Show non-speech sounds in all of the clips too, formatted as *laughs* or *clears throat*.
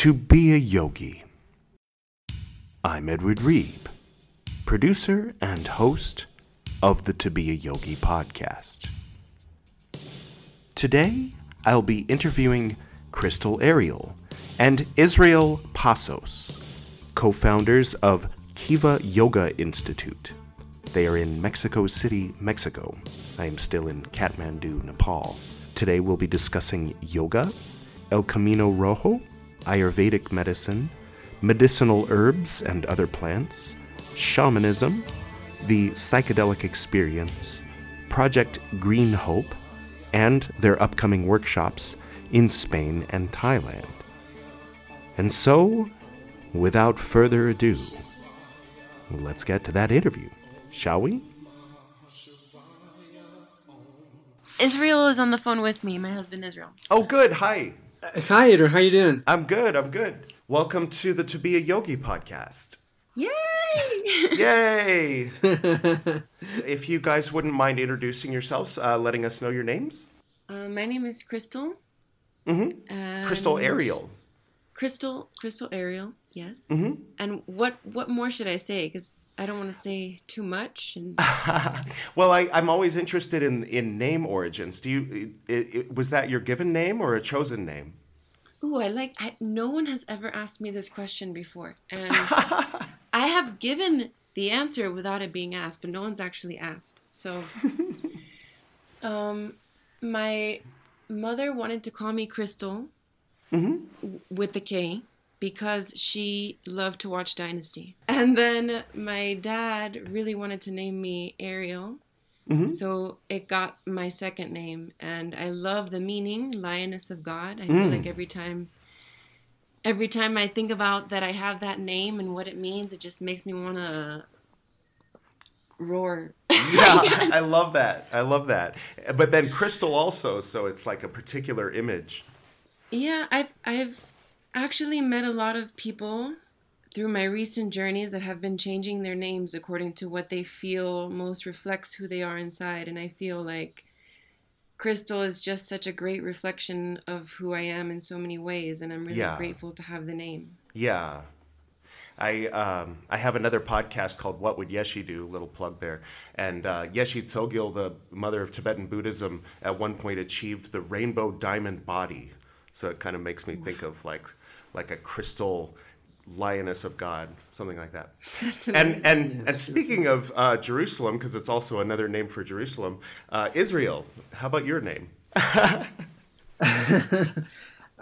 To be a yogi. I'm Edward Reeb, producer and host of the To Be a Yogi podcast. Today, I'll be interviewing Crystal Ariel and Israel Passos, co founders of Kiva Yoga Institute. They are in Mexico City, Mexico. I am still in Kathmandu, Nepal. Today, we'll be discussing yoga, El Camino Rojo, Ayurvedic medicine, medicinal herbs and other plants, shamanism, the psychedelic experience, Project Green Hope, and their upcoming workshops in Spain and Thailand. And so, without further ado, let's get to that interview, shall we? Israel is on the phone with me. My husband Israel. Oh, good. Hi. Hi, Eder. How you doing? I'm good. I'm good. Welcome to the To Be a Yogi podcast. Yay! *laughs* Yay! *laughs* if you guys wouldn't mind introducing yourselves, uh, letting us know your names. uh, my name is Crystal. Mm-hmm. Crystal Ariel. Crystal. Crystal Ariel. Yes. Mm-hmm. And what what more should I say? Because I don't want to say too much. And *laughs* well, I, I'm always interested in, in name origins. Do you it, it, was that your given name or a chosen name? ooh, I like. I, no one has ever asked me this question before, and *laughs* I have given the answer without it being asked, but no one's actually asked. So, *laughs* um, my mother wanted to call me Crystal w- with the K because she loved to watch Dynasty. And then my dad really wanted to name me Ariel. Mm-hmm. So it got my second name, and I love the meaning, lioness of God. I feel mm. like every time, every time I think about that I have that name and what it means, it just makes me want to roar. *laughs* Yeah, *laughs* I love that. I love that. But then Crystal also, so it's like a particular image. Yeah, I've I've actually met a lot of people through my recent journeys that have been changing their names according to what they feel most reflects who they are inside and I feel like Crystal is just such a great reflection of who I am in so many ways and I'm really Yeah. grateful to have the name. Yeah. I um, I have another podcast called What Would Yeshi Do? Little plug there. And uh, Yeshi Tsogyal, the mother of Tibetan Buddhism, at one point achieved the rainbow diamond body. So it kind of makes me think of like like a crystal lioness of God, something like that. *laughs* and and and speaking of uh, Jerusalem, because it's also another name for Jerusalem, uh, Israel. How about your name? *laughs*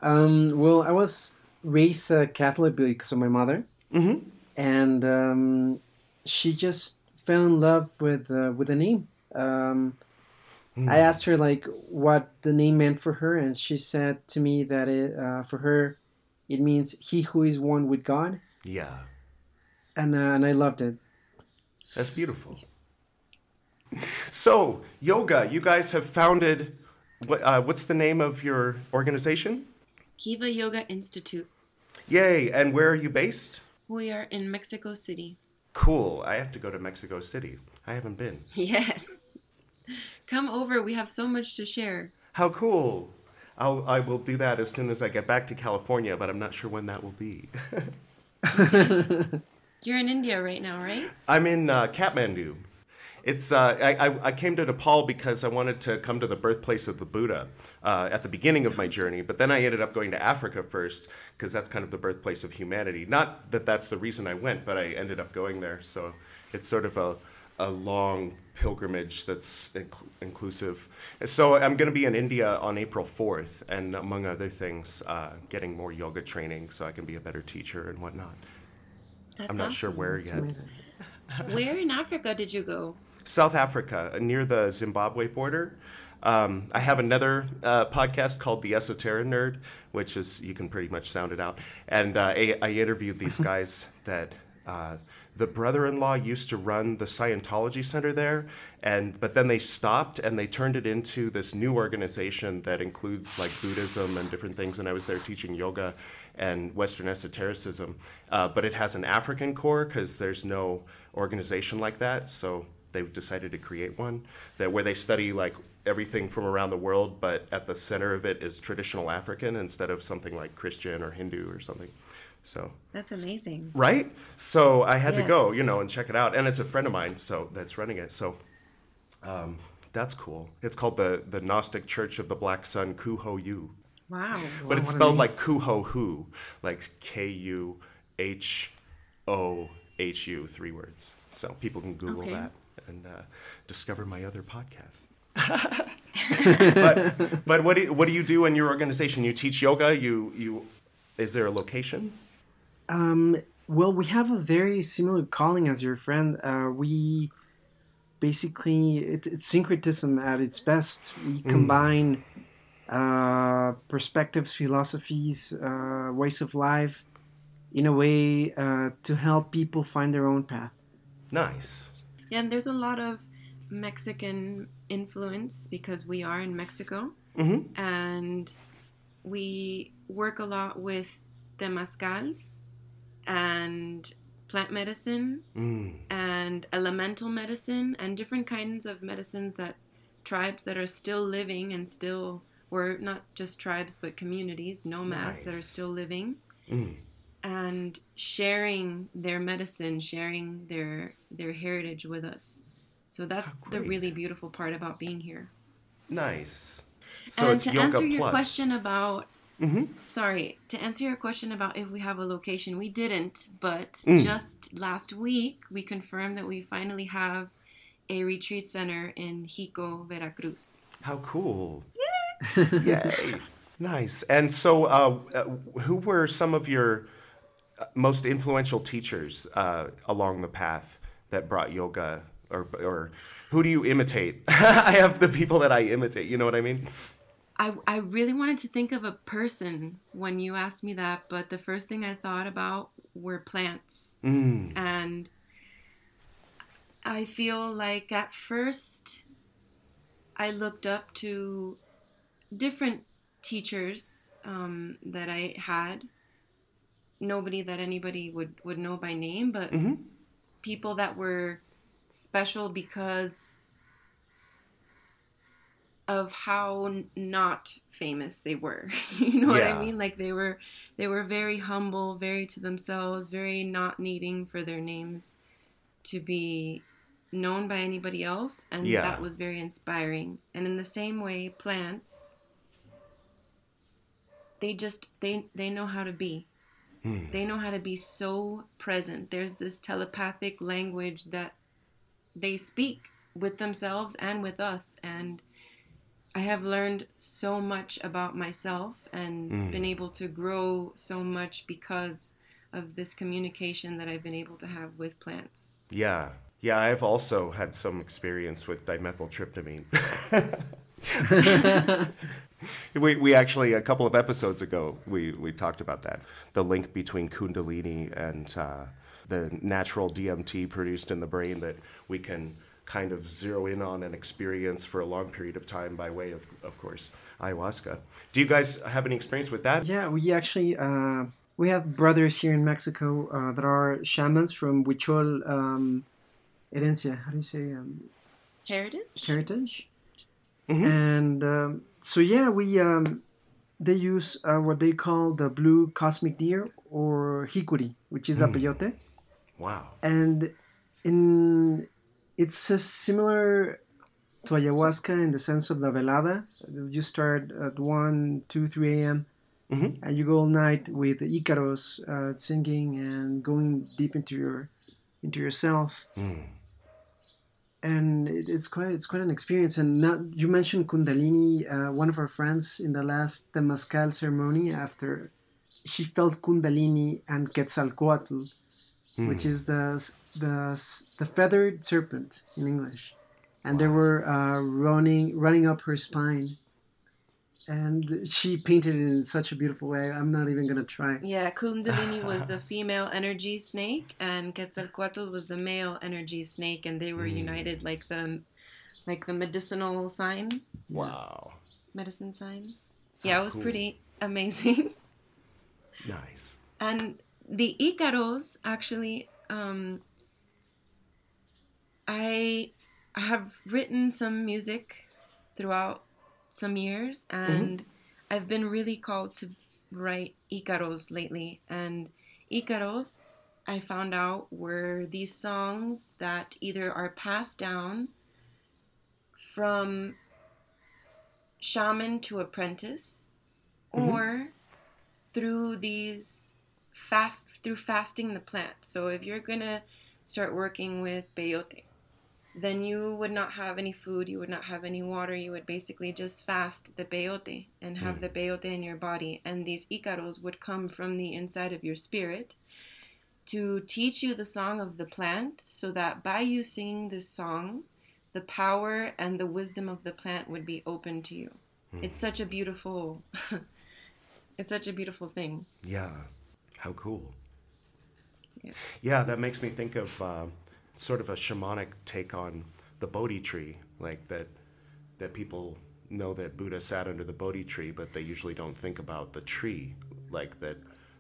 Um, well, I was raised uh, Catholic because of my mother, Mm-hmm. and um, she just fell in love with uh, with the name. Um, I asked her like what the name meant for her, and she said to me that it uh, for her it means he who is one with God, Yeah, and uh, and I loved it. that's beautiful. So yoga, you guys have founded. What, uh, what's the name of your organization? Kiva Yoga Institute. Yay! And where are you based? We are in Mexico City. Cool. I have to go to Mexico City. I haven't been. *laughs* Yes. Come over. We have so much to share. How cool! I'll, I will do that as soon as I get back to California, but I'm not sure when that will be. *laughs* You're in India right now, right? I'm in uh, Kathmandu. It's uh, I, I, I came to Nepal because I wanted to come to the birthplace of the Buddha uh, at the beginning of my journey, but then I ended up going to Africa first because that's kind of the birthplace of humanity. Not that that's the reason I went, but I ended up going there. So it's sort of a, a long pilgrimage that's inc- inclusive. So I'm going to be in India on April 4th, and among other things, uh, getting more yoga training so I can be a better teacher and whatnot. That's I'm not sure where It's yet. amazing. Where in Africa did you go? South Africa, near the Zimbabwe border. Um, I have another uh, podcast called The Esoteric Nerd, which is, you can pretty much sound it out. And uh, I, I interviewed these *laughs* guys that uh, the brother in law used to run the Scientology Center there, and but then they stopped and they turned it into this new organization that includes like Buddhism and different things. And I was there teaching yoga and Western esotericism, uh, but it has an African core because there's no organization like that. So they decided to create one that where they study like everything from around the world, but at the center of it is traditional African instead of something like Christian or Hindu or something. So That's amazing. right? So I had to go, you know, and check it out. And it's a friend of mine, so that's running it. So um, that's cool. It's called the the Gnostic Church of the Black Sun, Kuho Yu, Wow. but it's spelled like Kuho Hu, like K U H O H U, three words. So people can Google Okay. that and uh, discover my other podcasts. *laughs* but but what do you, what do you do in your organization? You teach yoga. You you is there a location? Um, well, we have a very similar calling as your friend. Uh, we basically it, it's syncretism at its best. We combine uh, perspectives, philosophies, uh, ways of life, in a way uh, to help people find their own path. Nice. Yeah, and there's a lot of Mexican influence because we are in Mexico. Mm-hmm. And we work a lot with temazcals and plant medicine Mm. and elemental medicine and different kinds of medicines that tribes that are still living and still or not just tribes but communities nomads that are still living Mm. and sharing their medicine sharing their their heritage with us so that's the really beautiful part about being here Nice. So and it's to yoga answer your question about Mhm. sorry to answer your question about if we have a location we didn't but Mm. just last week we confirmed that we finally have a retreat center in Xico, Veracruz. How cool. Yay. *laughs* Nice. And so, uh, uh, who were some of your uh, most influential teachers uh, along the path that brought yoga, or, or who do you imitate? *laughs* I have the people that I imitate. You know what I mean? I, I really wanted to think of a person when you asked me that, but the first thing I thought about were plants. Mm. And I feel like at first I looked up to different teachers um, that I had. Nobody that anybody would, would know by name, but Mhm. people that were special because of how not famous they were. *laughs* you know what I mean? Like they were they were very humble, very to themselves, very not needing for their names to be known by anybody else and Yeah. that was very inspiring. And in the same way plants they just they they know how to be. Hmm. They know how to be so present. There's this telepathic language that they speak with themselves and with us and I have learned so much about myself and Mm. been able to grow so much because of this communication that I've been able to have with plants. Yeah. Yeah, I've also had some experience with dimethyltryptamine. *laughs* we, we actually, a couple of episodes ago, we, we talked about that. The link between Kundalini and uh, the natural DMT produced in the brain that we can kind of zero in on and experience for a long period of time by way of, of course, ayahuasca. Do you guys have any experience with that? Yeah, we actually uh, we have brothers here in Mexico uh, that are shamans from Huichol um, herencia. How do you say um, Heritage? heritage? Mhm. And um, so yeah, we um, they use uh, what they call the blue cosmic deer or hikuri, which is a peyote, Wow. and in it's a similar to ayahuasca in the sense of the velada. You start at 1, 2, 3 a.m. Mhm. and you go all night with Icaros uh, singing and going deep into your into yourself. Mm. And it, it's quite it's quite an experience. And now, you mentioned Kundalini. Uh, one of our friends in the last Temazcal ceremony, after she felt Kundalini and Quetzalcoatl, which is the the the feathered serpent in English, and they were uh, running running up her spine, and she painted it in such a beautiful way. I'm not even gonna try. Yeah, Kundalini was the *laughs* female energy snake, and Quetzalcoatl was the male energy snake, and they were united like the, like the medicinal sign, Wow. medicine sign. Yeah, it was cool. pretty amazing. Nice. And the Icaros actually, um, I have written some music throughout some years, mm-hmm. and I've been really called to write Icaros lately. And Icaros, I found out, were these songs that either are passed down from shaman to apprentice mm-hmm. or through these fast through fasting the plant. So if you're gonna start working with peyote, then you would not have any food, you would not have any water, you would basically just fast the peyote and have the peyote in your body. And these icaros would come from the inside of your spirit to teach you the song of the plant so that by you singing this song, the power and the wisdom of the plant would be open to you. It's such a beautiful *laughs* it's such a beautiful thing. Yeah. How cool. Yeah. Yeah, that makes me think of uh, sort of a shamanic take on the Bodhi tree, like that that people know that Buddha sat under the Bodhi tree, but they usually don't think about the tree, like that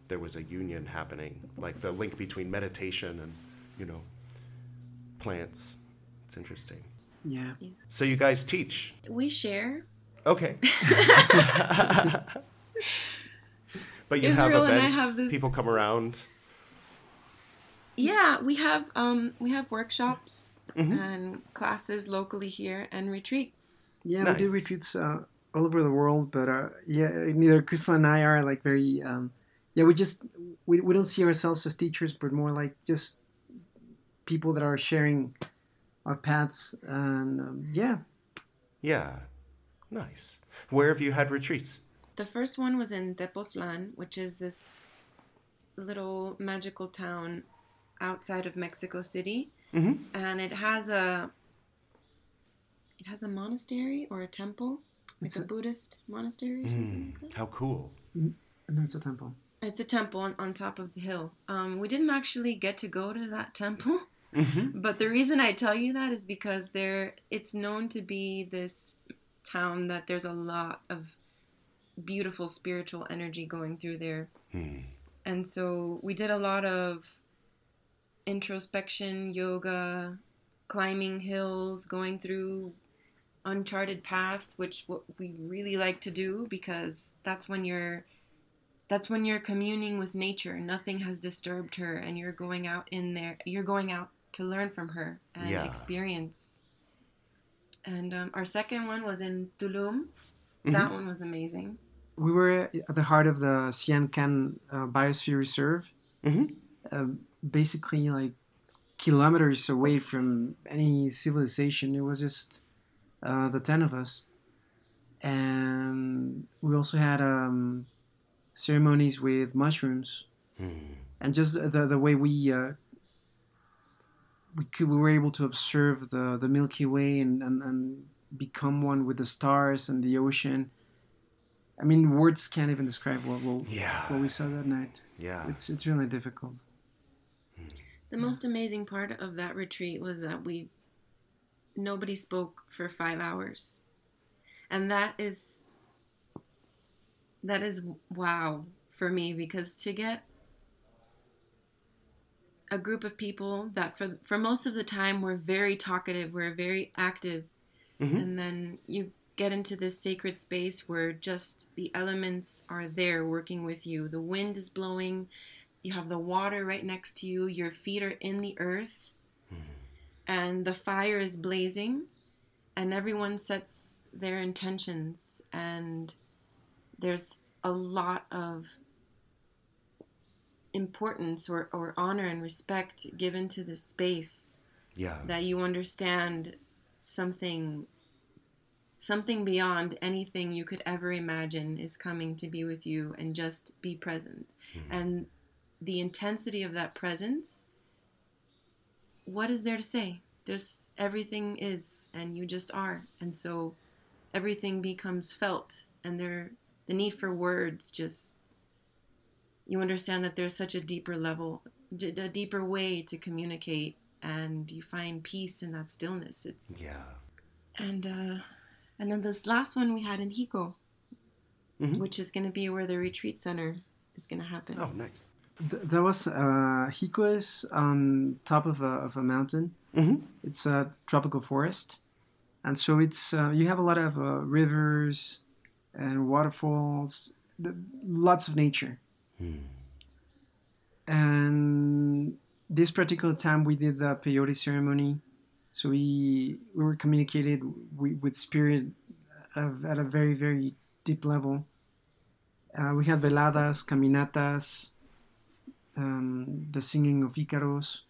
there was a union happening, like the link between meditation and, you know, plants. It's interesting. Yeah. So you guys teach. We share Okay. *laughs* *laughs* but you have Israel and I events, have this- people come around. Yeah, we have um, we have workshops and classes locally here and retreats. Yeah, we do retreats uh, all over the world, but uh, yeah, neither Crystal and I are like very. Um, yeah, we just we, we don't see ourselves as teachers, but more like just people that are sharing our paths, and um, yeah, Yeah. Nice. Where have you had retreats? The first one was in Tepoztlan, which is this little magical town outside of Mexico City, Mhm. and it has a it has a monastery or a temple, like It's a, a- Buddhist monastery. Or something like. How cool. and that's a temple. It's a temple on, on top of the hill. Um, we didn't actually get to go to that temple, Mm-hmm. *laughs* but the reason I tell you that is because there it's known to be this town that there's a lot of beautiful spiritual energy going through there. And so we did a lot of introspection, yoga, climbing hills, going through uncharted paths, which what we really like to do because that's when you're that's when you're communing with nature. Nothing has disturbed her and you're going out in there. You're going out to learn from her and Yeah. experience. And um, our second one was in Tulum. That one was amazing. We were at the heart of the Sian Ka'an uh, Biosphere Reserve, Mhm. uh, basically like kilometers away from any civilization. It was just uh, the ten of us, and we also had um, ceremonies with mushrooms, and just the the way we. Uh, we, could, we were able to observe the, the Milky Way and, and, and become one with the stars and the ocean. I mean, words can't even describe what, what, Yeah. what we saw that night. Yeah. It's it's really difficult. The most amazing part of that retreat was that we nobody spoke for 5 hours. And that is that is wow for me because to get a group of people that for for most of the time we're very talkative, we're very active, mm-hmm. and then you get into this sacred space where just the elements are there working with you. The wind is blowing, you have the water right next to you, your feet are in the earth, hmm. and the fire is blazing, and everyone sets their intentions, and there's a lot of importance or, or honor and respect given to the space Yeah. that you understand something something beyond anything you could ever imagine is coming to be with you and just be present. Hmm. And the intensity of that presence what is there to say there's everything is and you just are and so everything becomes felt and there the need for words just you understand that there's such a deeper level d- a deeper way to communicate and you find peace in that stillness it's Yeah. and uh and then this last one we had in Xico Mhm. which is going to be where the retreat center is going to happen Oh, nice. Th- that was uh, Xico is on top of a, of a mountain. Mhm. It's a tropical forest, and so it's uh, you have a lot of uh, rivers and waterfalls, th- lots of nature. And this particular time we did the peyote ceremony, so we we were communicated we, with spirit of, at a very very deep level. Uh, we had veladas, caminatas, um, the singing of Icaros,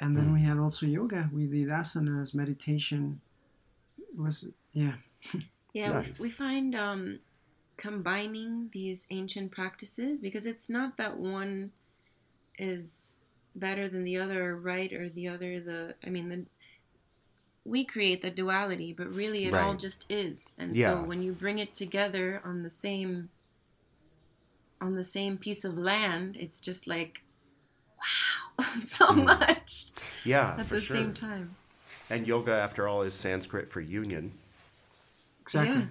and then we had also yoga. We did asanas, meditation. It was yeah. *laughs* Yeah, Nice. we, we find um, combining these ancient practices because it's not that one is better than the other, right, or the other. The I mean, the we create the duality, but really it all just is. And Yeah. so when you bring it together on the same on the same piece of land, it's just like wow, *laughs* so much Yeah, at for the sure. same time. And yoga, after all, is Sanskrit for union. Exactly. Yeah.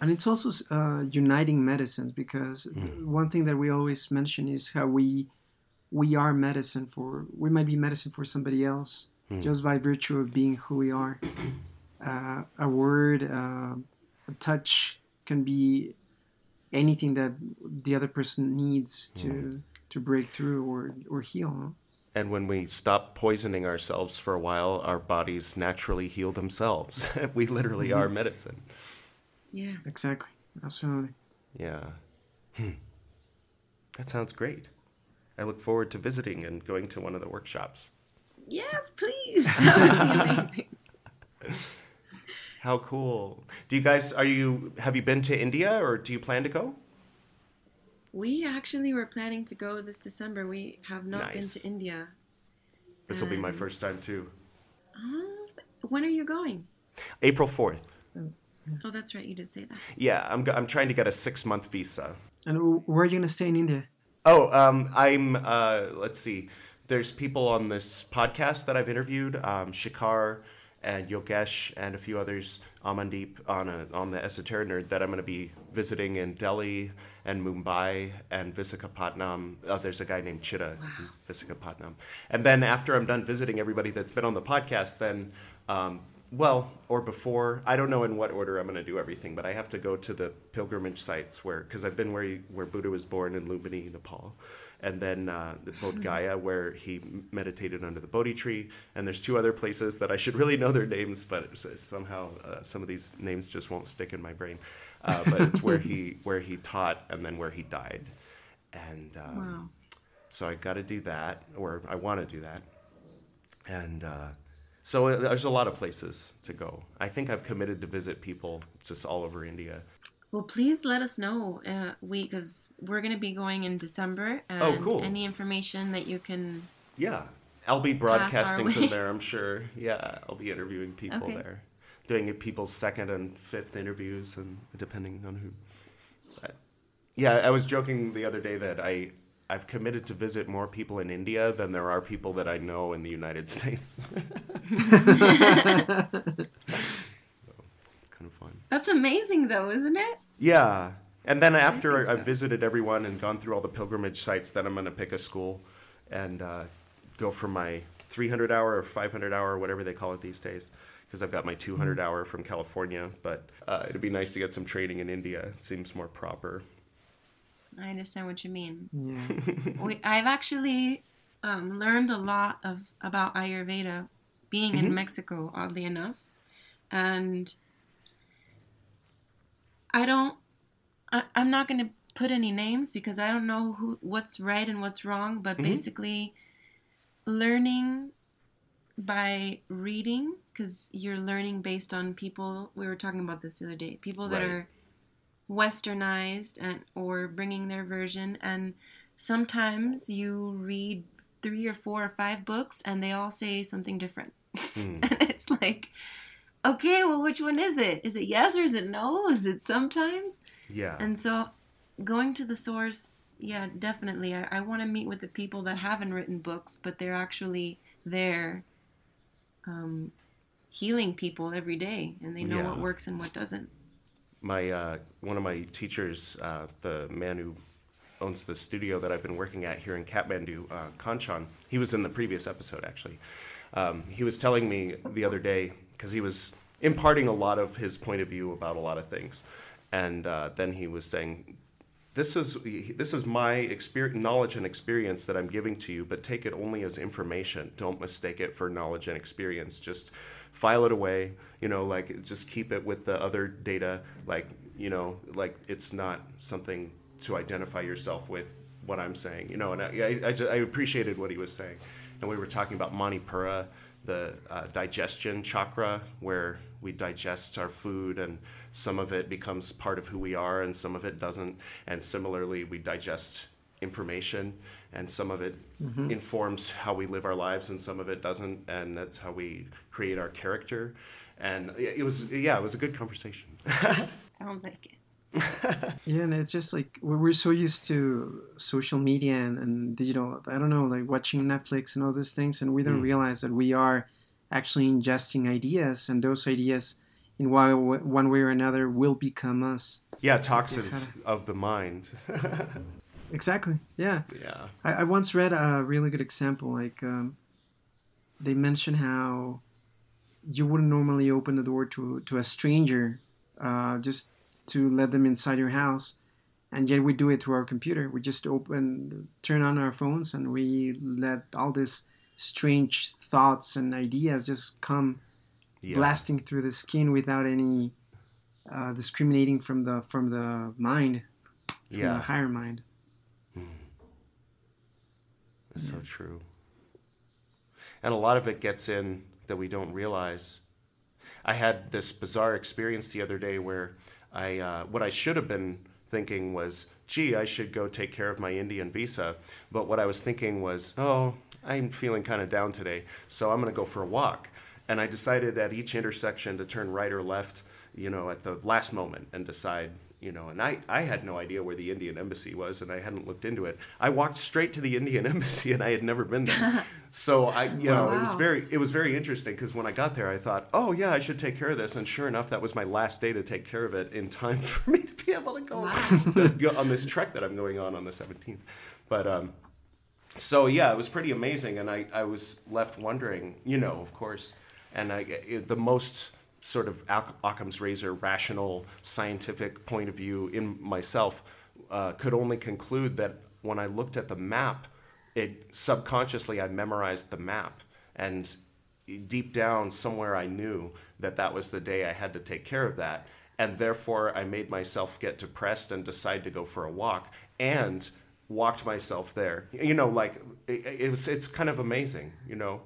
And it's also uh, uniting medicines because one thing that we always mention is how we we are medicine for we might be medicine for somebody else just by virtue of being who we are. Uh, a word, uh, a touch can be anything that the other person needs to to break through or or heal. And when we stop poisoning ourselves for a while, our bodies naturally heal themselves. *laughs* we literally are medicine. Yeah. Exactly. Absolutely. Yeah. Hmm. That sounds great. I look forward to visiting and going to one of the workshops. Yes, please. That would be amazing. *laughs* How cool. Do you guys are you have you been to India or do you plan to go? We actually were planning to go this December. We have not Nice. been to India. This will be my Um, first time too. Uh, when are you going? April 4th. Oh, that's right. You did say that. Yeah, I'm, I'm trying to get a six month visa. And where are you gonna stay in India? Oh, um, I'm, uh, let's see. There's people on this podcast that I've interviewed, um, Shikar and Yogesh and a few others, Amandeep on, a, on the Esoteric Nerd that I'm going to be visiting in Delhi and Mumbai and Visakhapatnam. Oh, there's a guy named Chitta in Visakhapatnam. And then after I'm done visiting everybody that's been on the podcast, then, um, well, or before, I don't know in what order I'm going to do everything, but I have to go to the pilgrimage sites where, because I've been where, he, where Buddha was born in Lumbini, Nepal and then uh, the Bodh Gaya, where he meditated under the Bodhi tree. And there's two other places that I should really know their names, but it's- somehow uh, some of these names just won't stick in my brain. Uh, but it's where he where he taught and then where he died. And um, Wow. so I got to do that, or I want to do that. And uh, so uh, there's a lot of places to go. I think I've committed to visit people just all over India. Well, please let us know. Uh, we because we're gonna be going in December. And Oh, cool. Any information that you can. Yeah, I'll be broadcasting from there. I'm sure. Yeah, I'll be interviewing people Okay. there, doing people's second and fifth interviews, and depending on who. But, yeah, I was joking the other day that I I've committed to visit more people in India than there are people that I know in the United *laughs* States. *laughs* so, it's kind of fun. That's amazing, though, isn't it? Yeah. And then after think I've so. visited everyone and gone through all the pilgrimage sites, then I'm going to pick a school and uh, go for my 300 hour or 500 hour, whatever they call it these days, because I've got my 200 hour from California. But uh, it'd be nice to get some training in India. It seems more proper. I understand what you mean. Yeah. we, I've actually um, learned a lot of about Ayurveda being in Mexico, oddly enough, and I don't. I, I'm not going to put any names because I don't know who what's right and what's wrong. But mm-hmm. basically, learning by reading because you're learning based on people. We were talking about this the other day. People that Right. are westernized and or bringing their version and sometimes you read three or four or five books and they all say something different *laughs* hmm. and it's like okay well which one is it is it yes or is it no is it sometimes Yeah. and so going to the source yeah definitely i, I want to meet with the people that haven't written books but they're actually there um, healing people every day and they know Yeah. what works and what doesn't my uh, one of my teachers, uh, the man who owns the studio that I've been working at here in Kathmandu, uh, Kanchan, he was in the previous episode actually. Um, he was telling me the other day because he was imparting a lot of his point of view about a lot of things, and uh, then he was saying, "This is this is my experience, knowledge and experience that I'm giving to you, but take it only as information. Don't mistake it for knowledge and experience. Just." file it away you know like just keep it with the other data like you know like it's not something to identify yourself with what i'm saying you know and i, I, I, just, I appreciated what he was saying and we were talking about manipura the uh, digestion chakra where we digest our food and some of it becomes part of who we are and some of it doesn't. And similarly we digest information and some of it mm-hmm. informs how we live our lives and some of it doesn't. And that's how we create our character. And it was yeah it was a good conversation. *laughs* Sounds like it *laughs* yeah and it's just like we're so used to social media and, and, digital i don't know like watching netflix and all those things and we don't mm. realize that we are actually ingesting ideas and those ideas in one, one way or another will become us yeah toxins of the mind *laughs* Exactly. Yeah. Yeah. I, I once read a really good example. Like, um, they mention how you wouldn't normally open the door to to a stranger, uh, just to let them inside your house, and yet we do it through our computer. We just open, turn on our phones, and we let all these strange thoughts and ideas just come yeah. blasting through the skin without any uh, discriminating from the from the mind, from yeah, the higher mind. It's so true. And a lot of it gets in that we don't realize. I had this bizarre experience the other day where I, uh, what I should have been thinking was, gee, I should go take care of my Indian visa. But what I was thinking was, oh, I'm feeling kind of down today, so I'm going to go for a walk. And I decided at each intersection to turn right or left, you know, at the last moment and decide, you know, and I, I had no idea where the Indian embassy was and I hadn't looked into it. I walked straight to the Indian *laughs* embassy and I had never been there. *laughs* so I, you know, wow. it was very, it was very interesting because when I got there, I thought, oh yeah, I should take care of this. And sure enough, that was my last day to take care of it in time *laughs* for me to be able to go wow. on this trek that I'm going on on the 17th. But, um, so yeah, it was pretty amazing. And I, I was left wondering, you know, of course, and I, it, the most, sort of Occam's razor, rational, scientific point of view in myself, uh, could only conclude that when I looked at the map, it subconsciously I memorized the map, and deep down somewhere I knew that that was the day I had to take care of that, and therefore I made myself get depressed and decide to go for a walk and walked myself there. You know, like it, it was, it's kind of amazing. You know,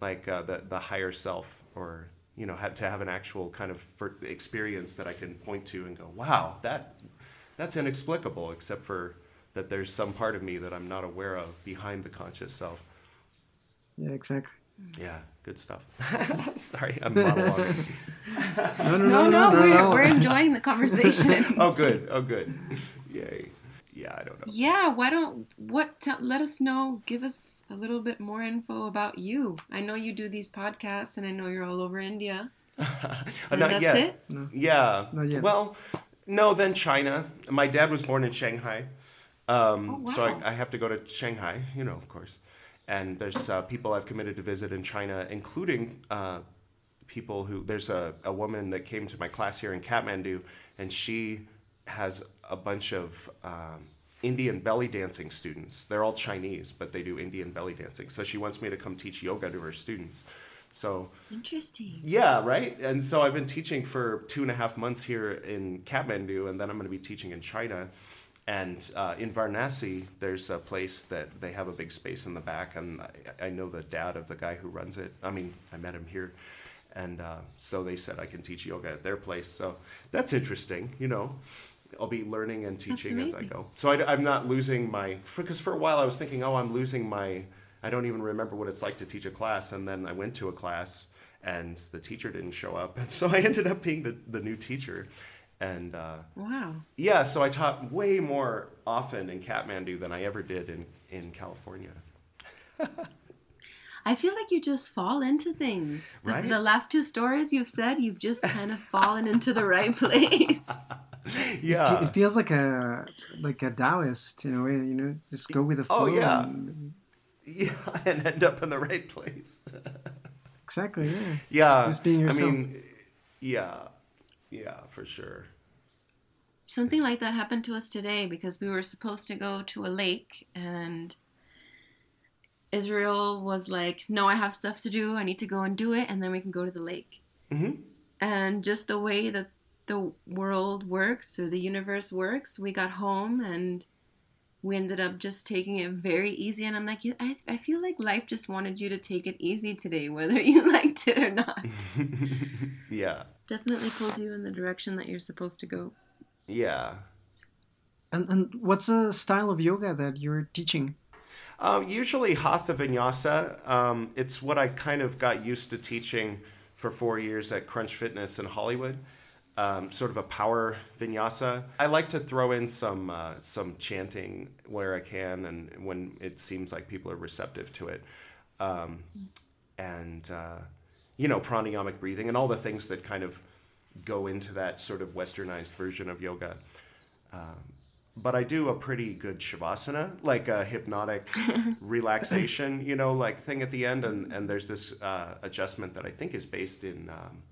like uh, the the higher self or you know, had to have an actual kind of experience that I can point to and go, wow, that that's inexplicable, except for that there's some part of me that I'm not aware of behind the conscious self. Yeah, exactly. Yeah, good stuff. *laughs* Sorry, I'm monologuing. *laughs* no, no, no, no, no, we're, we're enjoying the conversation. *laughs* oh, good. Oh, good. Yay yeah, I don't know. Yeah, why don't what? T- let us know. Give us a little bit more info about you. I know you do these podcasts, and I know you're all over India. *laughs* Not that's yet. it. No. Yeah. Not yet. Well, no. Then China. My dad was born in Shanghai, um, oh, wow. so I, I, have to go to Shanghai. You know, of course. And there's uh, people I've committed to visit in China, including uh, people who. There's a, a woman that came to my class here in Kathmandu, and she has a bunch of um, Indian belly dancing students. They're all Chinese, but they do Indian belly dancing. So she wants me to come teach yoga to her students. So interesting. Yeah, right. And so I've been teaching for two and a half months here in Kathmandu, and then I'm going to be teaching in China. And uh, in Varanasi, there's a place that they have a big space in the back, and I, I know the dad of the guy who runs it. I mean, I met him here, and uh, so they said I can teach yoga at their place. So that's interesting, you know. I'll be learning and teaching as I go. So I, am not losing my because for a while I was thinking, oh, I'm losing my. I don't even remember what it's like to teach a class, and then I went to a class and the teacher didn't show up, *laughs* and so I ended up being the the new teacher. And uh, wow, yeah, so I taught way more often in Kathmandu than I ever did in in California. *laughs* I feel like you just fall into things. Right? The, the last two stories you've said, you've just kind of fallen into the right *laughs* place. *laughs* yeah, it, feels like a like a Taoist in a way. You know, just go with the oh, flow. Oh yeah. And... Yeah, *laughs* and end up in the right place. *laughs* exactly. Yeah. Yeah. Just being yourself. I mean, yeah, yeah, for sure. Something like that happened to us today because we were supposed to go to a lake and Israel was like, "No, I have stuff to do. I need to go and do it, and then we can go to the lake." Mhm. And just the way that the world works or the universe works, we got home and we ended up just taking it very easy. And I'm like, I, I feel like life just wanted you to take it easy today, whether *laughs* you liked it or not. *laughs* yeah, Definitely pulls you in the direction that you're supposed to go. yeah. And and what's the style of yoga that you're teaching? Um, usually Hatha Vinyasa. Um, it's what I kind of got used to teaching for four years at Crunch Fitness in Hollywood. Um, sort of a power vinyasa. I like to throw in some uh, some chanting where I can, and when it seems like people are receptive to it, um, and uh, you know pranayamic breathing and all the things that kind of go into that sort of westernized version of yoga. But I do a pretty good shavasana, like a hypnotic *laughs* relaxation, you know, like thing at the end, and and there's this uh, adjustment that I think is based in um,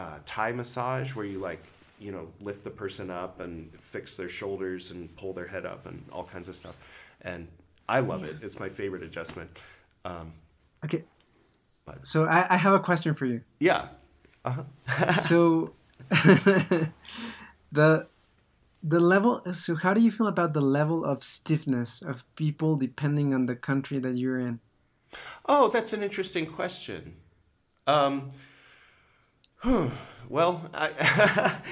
uh, Thai massage, where you like you know lift the person up and fix their shoulders and pull their head up and all kinds of stuff, and I love it. It's my favorite adjustment. Um, Okay. But- So I, I have a question for you. yeah, *laughs* so *laughs* the the level so how do you feel about the level of stiffness of people depending on the country that you're in Oh, that's an interesting question. Um, *sighs* well, I,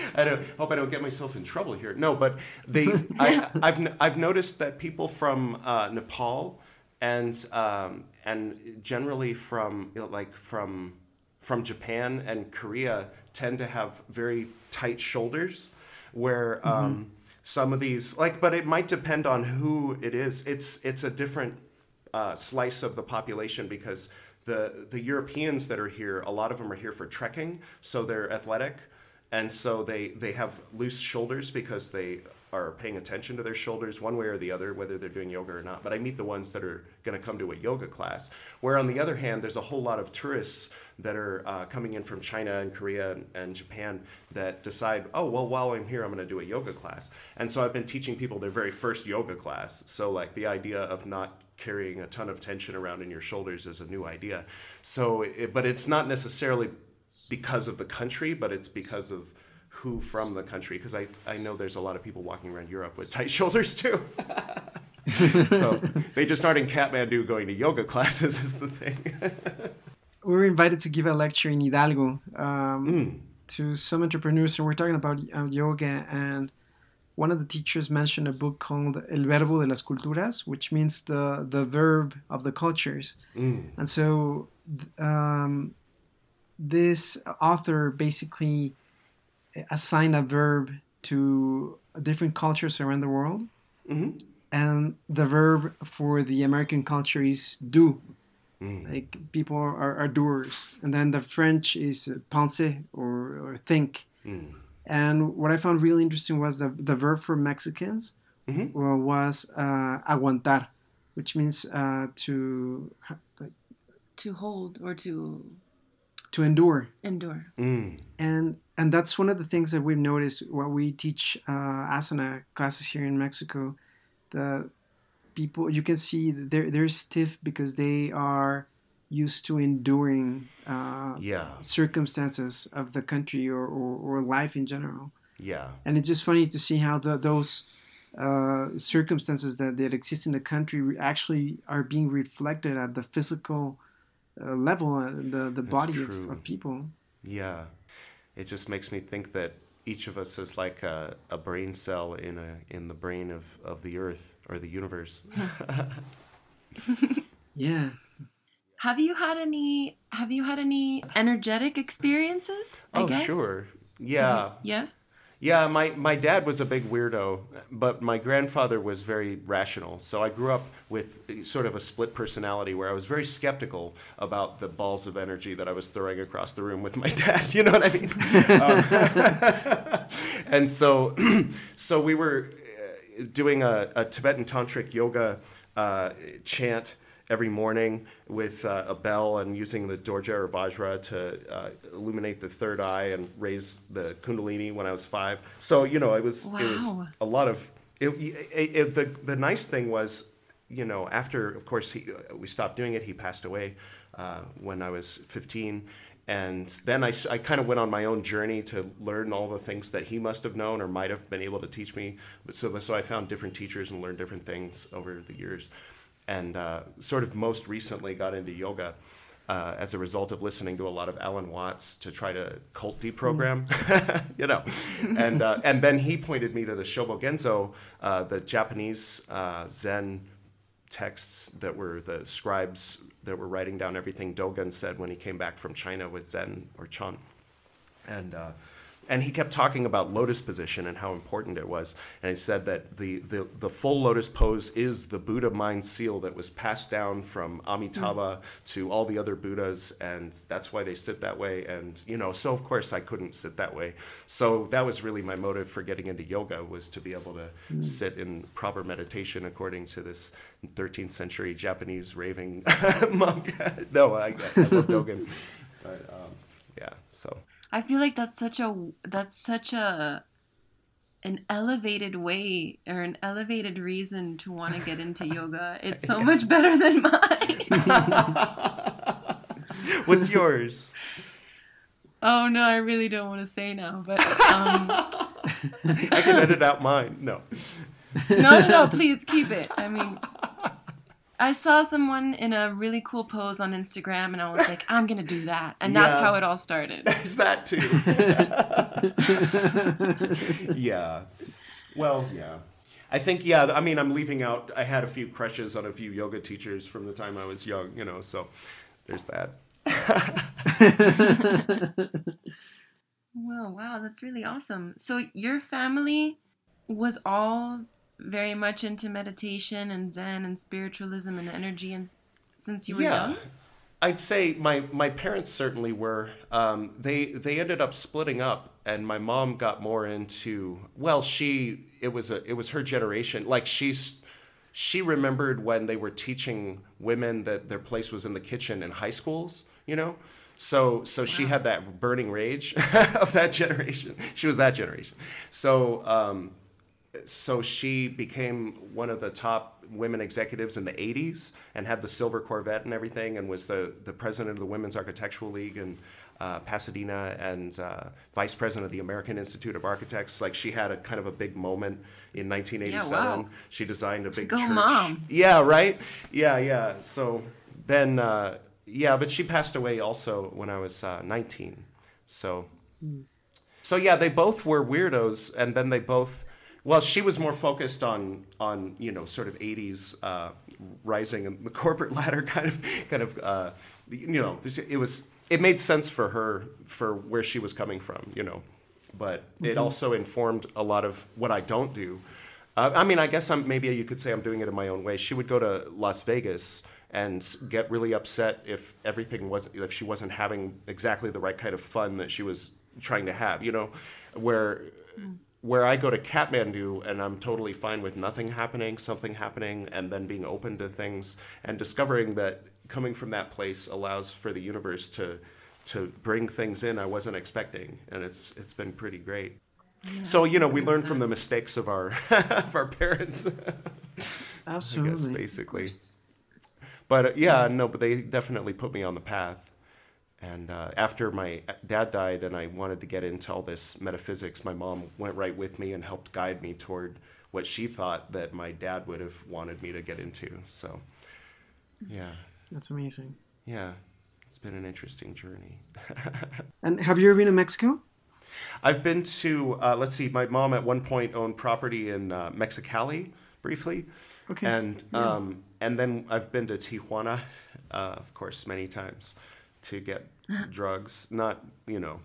*laughs* I don't hope I don't get myself in trouble here. No, but they, *laughs* I, I've, n- I've noticed that people from uh, Nepal and um, and generally from you know, like from from Japan and Korea tend to have very tight shoulders, where um, some of these like, but it might depend on who it is. It's it's a different uh, slice of the population because the the Europeans that are here, a lot of them are here for trekking, so they're athletic, and so they they have loose shoulders because they are paying attention to their shoulders one way or the other, whether they're doing yoga or not. But I meet the ones that are going to come to a yoga class. Where on the other hand, there's a whole lot of tourists that are uh, coming in from China and Korea and, and Japan that decide, oh, well, while I'm here, I'm going to do a yoga class. And so I've been teaching people their very first yoga class. So, like, the idea of not carrying a ton of tension around in your shoulders is a new idea. So, it, but it's not necessarily because of the country, but it's because of who from the country. Because I, I know there's a lot of people walking around Europe with tight *laughs* shoulders too. *laughs* so they just aren't in Kathmandu going to yoga classes, is the thing. *laughs* we were invited to give a lecture in hidalgo um, to some entrepreneurs and we're talking about uh, yoga and one of the teachers mentioned a book called El Verbo de las Culturas, which means the, the verb of the cultures. Mm. And so um, this author basically assigned a verb to different cultures around the world. Mm-hmm. And the verb for the American culture is do. Mm. Like people are, are doers. And then the French is penser or, or think. Mm. And what I found really interesting was the, the verb for Mexicans wa- was uh, aguantar, which means uh, to like, To hold or to to endure. endure. Mm. and and that's one of the things that we've noticed while we teach uh, asana classes here in Mexico. The people you can see they're they're stiff because they are used to enduring uh, Yeah, circumstances of the country or, or, or life in general. yeah, And it's just funny to see how the, those uh, circumstances that, that exist in the country actually are being reflected at the physical uh, level, uh, the, the body of, of people. yeah. It just makes me think that each of us is like a, a brain cell in a in the brain of, of the earth or the universe. Yeah. *laughs* Have you had any have you had any energetic experiences? I oh, guess? sure. Yeah. Yes? Yeah, my, my dad was a big weirdo, but my grandfather was very rational. So I grew up with sort of a split personality where I was very skeptical about the balls of energy that I was throwing across the room with my *laughs* dad. You know what I mean? *laughs* Um, *laughs* and so, *clears throat* so we were uh, doing a, a Tibetan tantric yoga uh, chant every morning with uh, a bell and using the Dorje or Vajra to uh, illuminate the third eye and raise the Kundalini when I was five. So you know, it was it was a lot of it, it, it- the the nice thing was, you know, after of course he, we stopped doing it. He passed away uh, when I was 15. And then I, kind of went on my own journey to learn all the things that he must have known or might have been able to teach me. But so, so I found different teachers and learned different things over the years. And uh, sort of most recently got into yoga uh, as a result of listening to a lot of Alan Watts to try to cult deprogram, *laughs* you know. And, uh, and then he pointed me to the Shobo Genzo, uh, the Japanese uh, Zen texts that were the scribes that were writing down everything Dogen said when he came back from China with Zen or Chan. And, uh, and he kept talking about lotus position and how important it was. And he said that the, the, the full lotus pose is the Buddha mind seal that was passed down from Amitabha to all the other Buddhas. And that's why they sit that way. And, you know, so of course I couldn't sit that way. So that was really my motive for getting into yoga was to be able to sit in proper meditation according to this 13th century Japanese raving *laughs* monk. *laughs* no, I, I love *laughs* Dogen. But, um, yeah, so. I feel like that's such a that's such a an elevated way or an elevated reason to want to get into *laughs* yoga. It's so much better than mine. *laughs* What's yours? oh no, I really don't want to say now, but um, *laughs* I can edit out mine. No. no, no, no, please keep it. I mean, I saw someone in a really cool pose on Instagram, and I was like, I'm gonna do that, and that's how it all started. *laughs* There's that too. *laughs* yeah. Well, yeah. I think, yeah, I mean, I'm leaving out, I had a few crushes on a few yoga teachers from the time I was young, you know, so there's that. *laughs* Well, wow, that's really awesome. So your family was all very much into meditation and Zen and spiritualism and energy, and since you were young. I'd say my, my parents certainly were. Um, they they ended up splitting up, and my mom got more into well, she it was a it was her generation. Like she's she remembered when they were teaching women that their place was in the kitchen in high schools. You know, so so she had that burning rage *laughs* of that generation. She was that generation. So. Um, so she became one of the top women executives in the 80s and had the silver corvette and everything and was the, the president of the women's architectural league in uh, pasadena and uh, vice president of the american institute of architects like she had a kind of a big moment in 1987 wow. she designed a big Go church mom. yeah right yeah yeah so then uh, yeah but she passed away also when i was uh, 19 so so yeah, they both were weirdos, and then they both. Well, she was more focused on on you know sort of '80s uh, rising in the *laughs* corporate ladder kind of kind of uh, you know it was it made sense for her for where she was coming from you know, but it also informed a lot of what I don't do. Uh, I mean, I guess I'm maybe you could say I'm doing it in my own way. She would go to Las Vegas and get really upset if everything wasn't if she wasn't having exactly the right kind of fun that she was trying to have. You know, where where I go to Kathmandu and I'm totally fine with nothing happening, something happening, and then being open to things and discovering that coming from that place allows for the universe to to bring things in I wasn't expecting, and it's it's been pretty great. So you know, we learn from the mistakes of our *laughs* of our parents. *laughs* I guess Absolutely. basically. But uh, yeah, no, but they definitely put me on the path. And uh, after my dad died, and I wanted to get into all this metaphysics, my mom went right with me and helped guide me toward what she thought that my dad would have wanted me to get into. So, yeah, That's amazing. yeah, it's been an interesting journey. *laughs* And have you ever been to Mexico? I've been to, uh, let's see, my mom at one point owned property in uh, Mexicali briefly. Okay. And, um, and then I've been to Tijuana, uh, of course, many times to get drugs. Not, you know,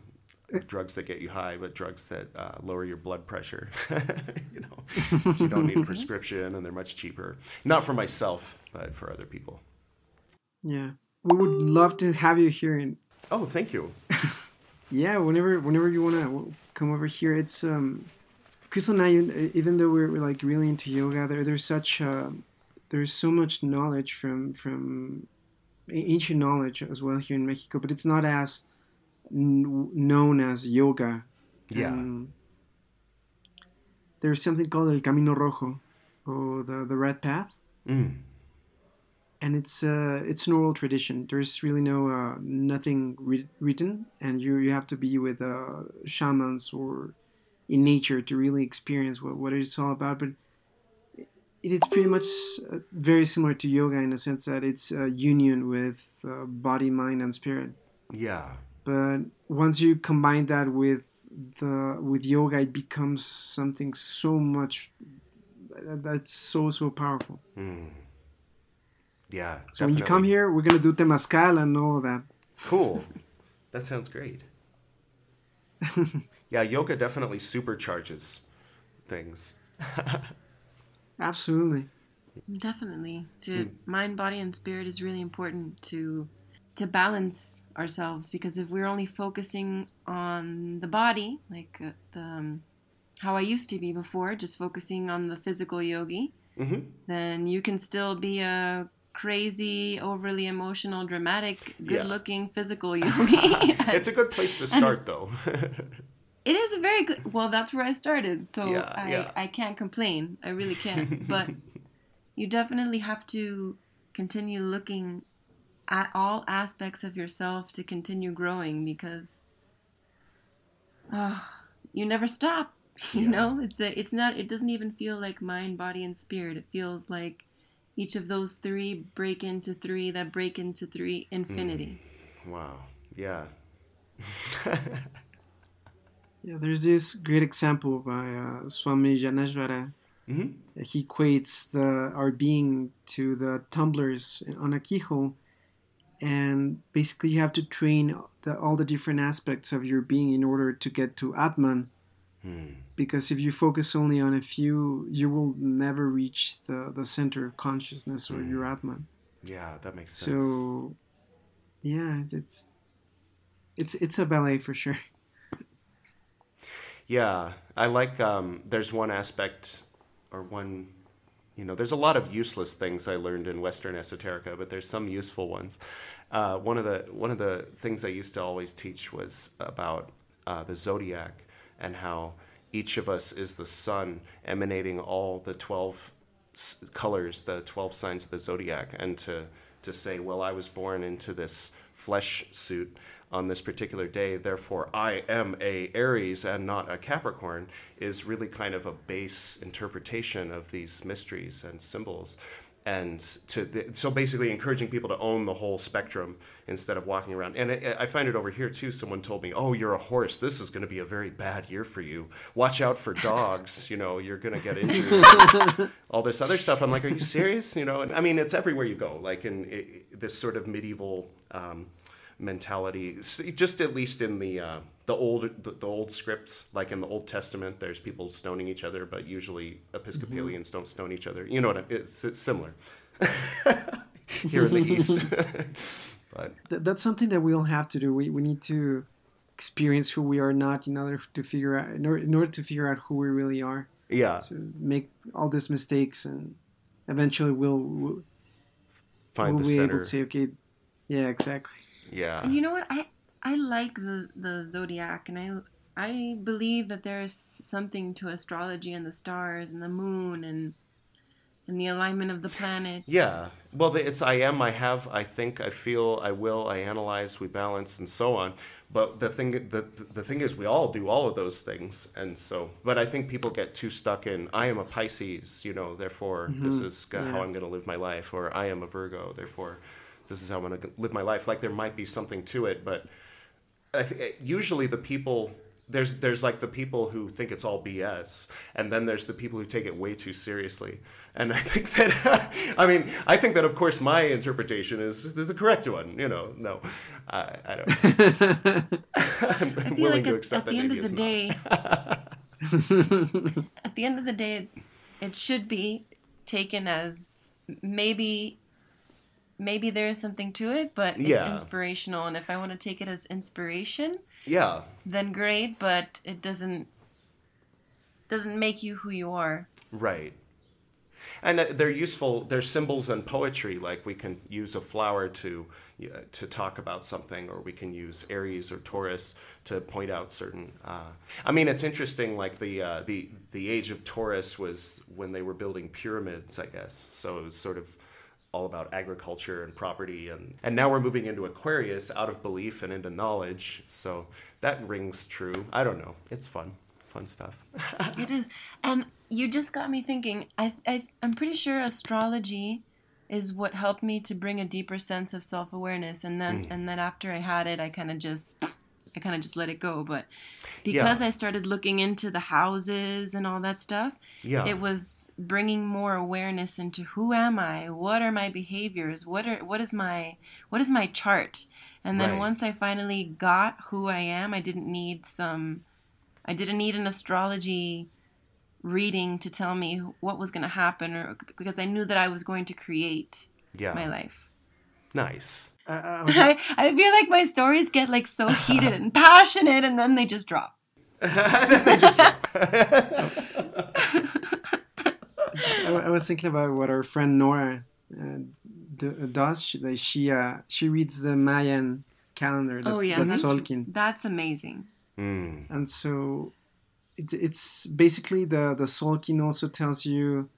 drugs that get you high, but drugs that uh, lower your blood pressure. *laughs* you know, so you don't need a *laughs* prescription and they're much cheaper. Not for myself, but for other people. Yeah. We would love to have you here in Oh, thank you. *laughs* Yeah, whenever whenever you wanna come over here, it's um, Crystal and I, even though we're, we're like really into yoga, there there's such uh, there's so much knowledge from from ancient knowledge as well here in Mexico, but it's not as n- known as yoga. Yeah. Um, there's something called El Camino Rojo, or the the Red Path, Mm. and it's uh it's an oral tradition. There's really no uh, nothing writ- written, and you you have to be with uh, shamans or in nature to really experience what what it's all about. But it is pretty much uh, very similar to yoga in the sense that it's a union with uh, body, mind, and spirit. Yeah. But once you combine that with the with yoga, it becomes something so much that's so so powerful. Mm. Yeah. So when you come here, we're gonna do temazcal and all of that. Cool. *laughs* That sounds great. *laughs* yeah, yoga definitely supercharges things. *laughs* Absolutely. Definitely. To mind, body, and spirit is really important to to balance ourselves because if we're only focusing on the body, like uh, the um, how I used to be before, just focusing on the physical yogi, hmm then you can still be a crazy, overly emotional, dramatic, good-looking physical *laughs* yogi. it's a good place to *laughs* start, though. *laughs* It is a very good. Well, that's where I started, so Yeah, I yeah. I can't complain. I really can't. *laughs* but you definitely have to continue looking at all aspects of yourself to continue growing because uh, you never stop. *laughs* You Yeah. know, it's a, it's not. It doesn't even feel like mind, body, and spirit. It feels like each of those three break into three that break into three infinity. wow. Yeah. *laughs* Yeah, there's this great example by uh, Swami Jnaneshvara. hmm He equates the our being to the tumblers on a keyhole, and basically you have to train the, all the different aspects of your being in order to get to Atman. Hmm. Because if you focus only on a few, you will never reach the, the center of consciousness or your Atman. Yeah, that makes sense. So, yeah, it's it's it's a ballet for sure. *laughs* Yeah, I like. Um, there's one aspect, or one, you know, there's a lot of useless things I learned in Western esoterica, but there's some useful ones. Uh, one of the one of the things I used to always teach was about uh, the zodiac and how each of us is the sun emanating all the twelve colors, the twelve signs of the zodiac, and to to say, well, I was born into this flesh suit on this particular day, therefore I am a Aries and not a Capricorn, is really kind of a base interpretation of these mysteries and symbols. And to the, so basically encouraging people to own the whole spectrum instead of walking around. And I, I find it over here too. Someone told me, "Oh, you're a horse. This is going to be a very bad year for you. Watch out for dogs. you know, you're going to get injured." *laughs* all this other stuff. I'm like, are you serious? You know, and I mean, it's everywhere you go. Like in i this sort of medieval um, mentality, just at least in the uh, the old the, the old scripts, like in the Old Testament, there's people stoning each other, but usually Episcopalians don't stone each other. You know what? I, it's, it's similar *laughs* here in the East. *laughs* but Th- that's something that we all have to do. We, we need to experience who we are not in order to figure out in order, in order to figure out who we really are. yeah, So make all these mistakes, and eventually we'll we'll, find we'll the be able to say, okay, yeah, exactly. Yeah, And you know what? I I like the the zodiac, and I I believe that there is something to astrology and the stars and the moon and and the alignment of the planets. Yeah. Well, it's I am, I have, I think, I feel, I will, I analyze, we balance, and so on. But the thing, the, the thing is, we all do all of those things, and so. But I think people get too stuck in I am a Pisces, you know, therefore this mm-hmm. is g- how Yeah. I'm going to live my life, or I am a Virgo, therefore this is how I'm going to live my life. Like there might be something to it, but I th- eh, usually the people there's there's like the people who think it's all BS, and then there's the people who take it way too seriously. And I think that *laughs* I mean I think that of course my interpretation is the correct one. You know, no, I, I don't. *laughs* I'm I feel willing like to at, accept at that the end of the day, *laughs* at the end of the day, it's it should be taken as maybe maybe there is something to it, but it's Yeah. inspirational. And if I want to take it as inspiration, Yeah, then great. But it doesn't doesn't make you who you are. right. and uh, they're useful. They're symbols and poetry. Like we can use a flower to uh, to talk about something, or we can use Aries or Taurus to point out certain. Uh, I mean, it's interesting. Like the uh, the the age of Taurus was when they were building pyramids, I guess. So it was sort of all about agriculture and property and and now we're moving into aquarius out of belief and into knowledge. So that rings true. I don't know. It's fun. Fun stuff. *laughs* It is. And you just got me thinking. I, I i'm pretty sure astrology is what helped me to bring a deeper sense of self-awareness. And then mm. and then after i had it i kind of just I kind of just let it go. But because yeah. I started looking into the houses and all that stuff, yeah. it was bringing more awareness into who am I? What are my behaviors? What are what is my what is my chart? And then right. once I finally got who I am, I didn't need some I didn't need an astrology reading to tell me what was going to happen or because I knew that I was going to create yeah. my life. Nice. Uh, *laughs* uh I, I feel like my stories get like so heated and passionate, and then they just drop. *laughs* they just drop. I, was thinking about what our friend Nora uh, does. She she, uh, she reads the Mayan calendar. The, oh yeah, that's, that's amazing. Mm. And so it, it's basically the the Tzolkin also tells you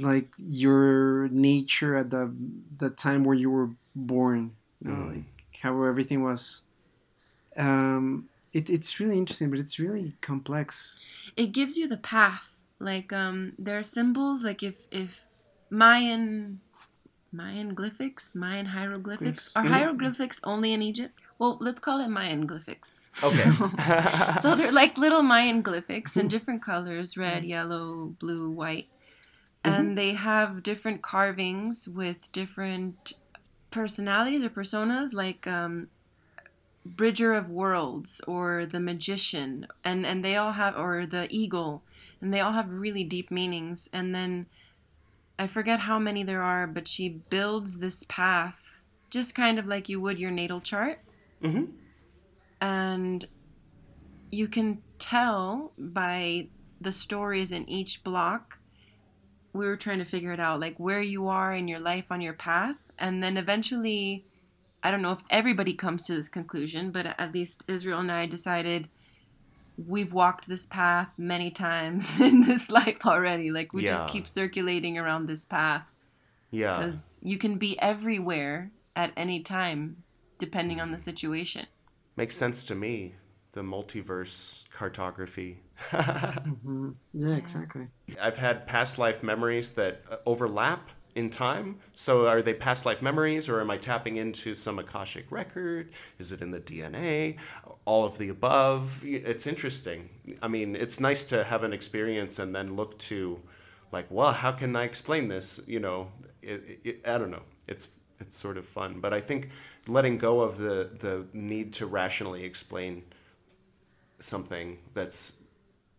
like your nature at the the time where you were born you know, mm. like how everything was um it, it's really interesting but it's really complex it gives you the path like um there are symbols like if if mayan mayan glyphics mayan hieroglyphics are hieroglyphics only in egypt well, let's call it Mayan glyphics. Okay. *laughs* *laughs* so they're like little Mayan glyphics in *laughs* different colors red, yellow, blue, white. And mm-hmm. they have different carvings with different personalities or personas like um, Bridger of Worlds or the Magician, and and they all have or the Eagle, and they all have really deep meanings. And then I forget how many there are, but she builds this path just kind of like you would your natal chart, mm-hmm. and you can tell by the stories in each block. We were trying to figure it out, like where you are in your life on your path. And then eventually i don't know if everybody comes to this conclusion but at least israel and i decided we've walked this path many times *laughs* in this life already. Like we yeah. just keep circulating around this path. Yeah. Because you can be everywhere at any time depending on the situation. Makes sense to me the multiverse cartography mm-hmm. yeah exactly i've had past life memories that uh, overlap in time? So are they past life memories or am I tapping into some Akashic record? Is it in the DNA? All of the above? It's interesting. I mean, it's nice to have an experience and then look to like, well, how can I explain this? You know, it, it, I don't know. It's it's sort of fun, but I think letting go of the the need to rationally explain something that's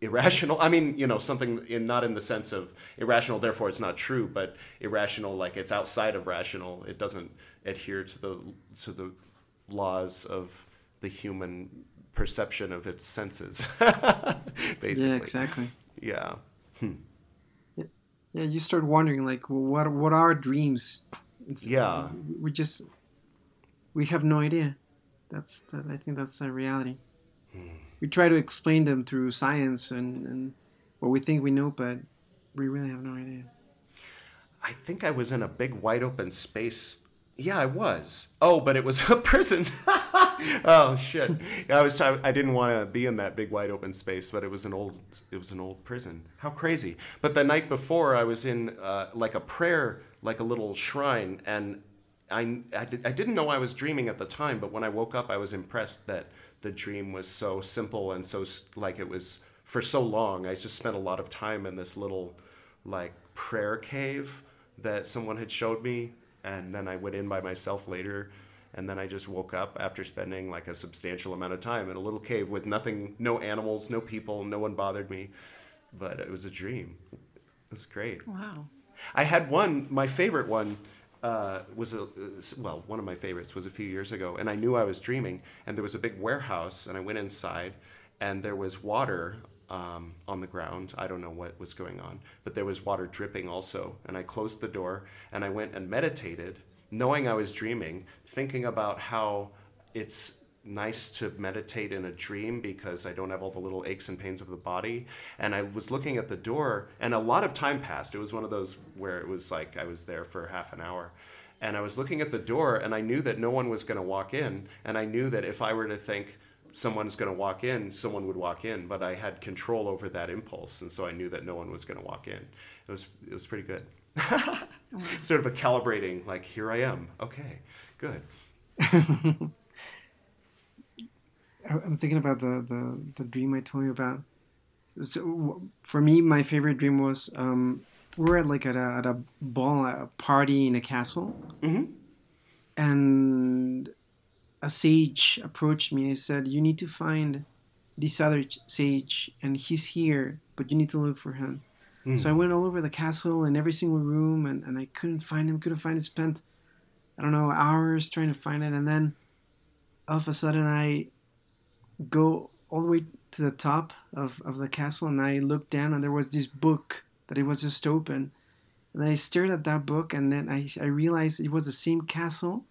irrational. I mean you know something in not in the sense of irrational therefore it's not true but irrational like it's outside of rational. It doesn't adhere to the to the laws of the human perception of its senses *laughs* basically. Yeah exactly. Yeah. Hmm. yeah, you start wondering like well, what what are dreams? It's, yeah. we just we have no idea. That's that, i think that's the reality. Hmm we try to explain them through science and, and what we think we know, but we really have no idea. I think I was in a big wide open space. Yeah, I was. Oh, but it was *laughs* a prison. *laughs* oh shit! I was. I didn't want to be in that big wide open space, but it was an old. It was an old prison. How crazy! But the night before, I was in uh, like a prayer, like a little shrine, and I, I, I didn't know I was dreaming at the time. But when I woke up, I was impressed that the dream was so simple and so like it was for so long. I just spent a lot of time in this little like prayer cave that someone had showed me, and then I went in by myself later. And then I just woke up after spending like a substantial amount of time in a little cave with nothing, no animals, no people, no one bothered me. But it was a dream. It was great. Wow. I had one, my favorite one uh, was a well one of my favorites was a few years ago and i knew i was dreaming and there was a big warehouse and i went inside and there was water um, on the ground. I don't know what was going on, but there was water dripping also. And I closed the door and I went and meditated, knowing I was dreaming, thinking about how it's nice to meditate in a dream because I don't have all the little aches and pains of the body. And I was looking at the door, and a lot of time passed. It was one of those where it was like I was there for half an hour. And I was looking at the door, and I knew that no one was going to walk in. And I knew that if I were to think, someone's going to walk in, someone would walk in, but I had control over that impulse, and so I knew that no one was going to walk in. It was it was pretty good. *laughs* sort of a calibrating, like here I am. Okay, good. *laughs* I'm thinking about the, the, the dream I told you about. So for me, my favorite dream was um, we were at like at a, at a ball, a party in a castle, mm-hmm. and a sage approached me. and said, "You need to find this other sage, and he's here, but you need to look for him." Mm. So I went all over the castle and every single room, and, and I couldn't find him. Couldn't find him. Spent I don't know hours trying to find it, and then all of a sudden I go all the way to the top of, of the castle and I looked down and there was this book that it was just open. And I stared at that book and then I, I realized it was the same castle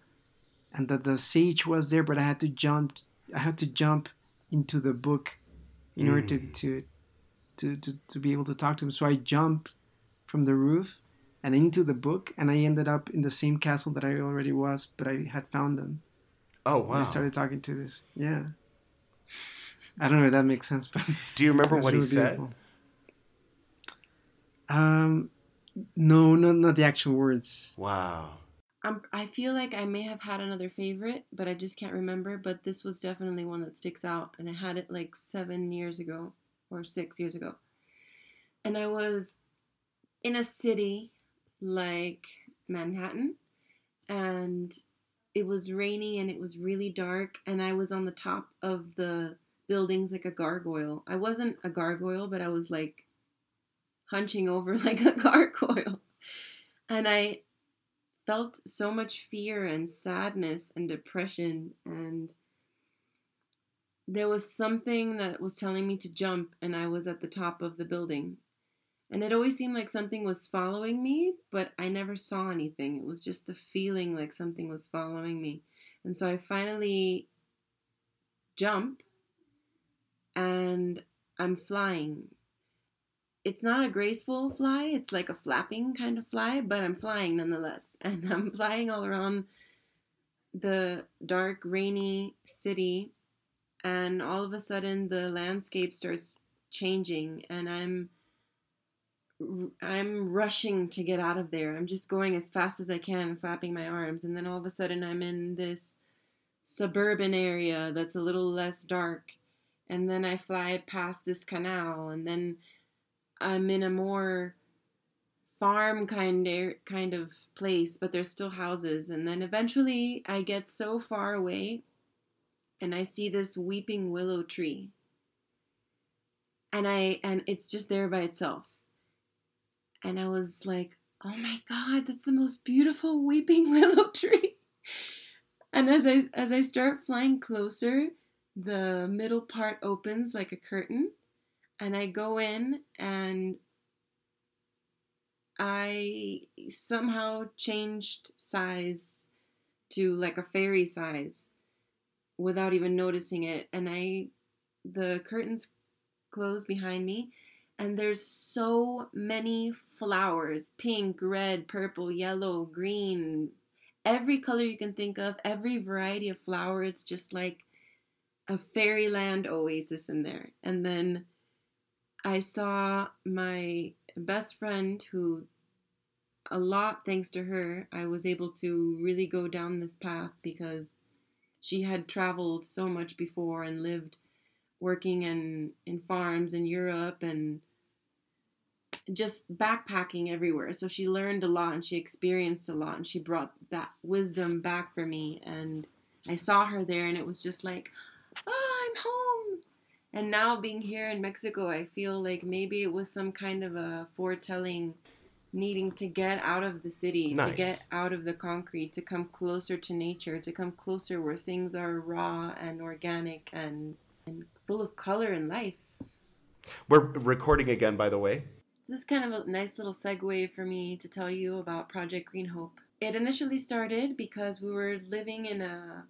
and that the sage was there, but I had to jump I had to jump into the book in mm. order to, hmm. to, to, to, to be able to talk to him. So I jumped from the roof and into the book and I ended up in the same castle that I already was, but I had found them. Oh wow. And I started talking to this. Yeah. I don't know if that makes sense, but do you remember *laughs* what he said? Um, no, no, not the actual words. Wow. I'm, I feel like I may have had another favorite, but I just can't remember. But this was definitely one that sticks out, and I had it like seven years ago or six years ago. And I was in a city like Manhattan, and it was rainy and it was really dark and I was on the top of the buildings like a gargoyle. I wasn't a gargoyle, but I was like hunching over *laughs* like a gargoyle. And I felt so much fear and sadness and depression and there was something that was telling me to jump and I was at the top of the building and it always seemed like something was following me, but I never saw anything. It was just the feeling like something was following me. And so I finally jump and I'm flying. It's not a graceful fly, it's like a flapping kind of fly, but I'm flying nonetheless. *laughs* And I'm flying all around the dark, rainy city. And all of a sudden, the landscape starts changing, and I'm I'm rushing to get out of there. I'm just going as fast as I can, flapping my arms, and then all of a sudden I'm in this suburban area that's a little less dark, and then I fly past this canal, and then I'm in a more farm kind of, kind of place, but there's still houses, and then eventually I get so far away, and I see this weeping willow tree, and I and it's just there by itself and I was like, "Oh my god, that's the most beautiful weeping *laughs* willow tree." And as I as I start flying closer, the middle part opens like a curtain, and I go in and I somehow changed size to like a fairy size without even noticing it and I the curtains close behind me and there's so many flowers pink, red, purple, yellow, green, every color you can think of, every variety of flower. It's just like a fairyland oasis in there. And then I saw my best friend who a lot thanks to her I was able to really go down this path because she had traveled so much before and lived working in in farms in Europe and just backpacking everywhere. So she learned a lot and she experienced a lot and she brought that wisdom back for me. And I saw her there and it was just like, oh, I'm home. And now being here in Mexico, I feel like maybe it was some kind of a foretelling needing to get out of the city, nice. to get out of the concrete, to come closer to nature, to come closer where things are raw and organic and, and full of color and life. We're recording again, by the way. This is kind of a nice little segue for me to tell you about Project Green Hope. It initially started because we were living in a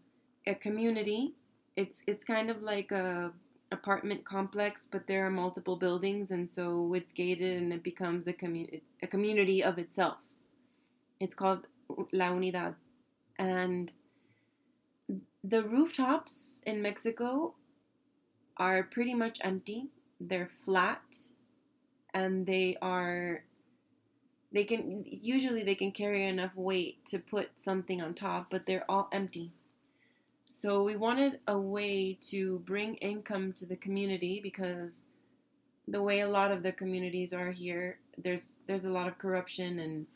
a community. It's it's kind of like a apartment complex, but there are multiple buildings, and so it's gated, and it becomes a community a community of itself. It's called La Unidad, and the rooftops in Mexico are pretty much empty. They're flat, and they are they can usually they can carry enough weight to put something on top, but they're all empty. So we wanted a way to bring income to the community because the way a lot of the communities are here, there's there's a lot of corruption and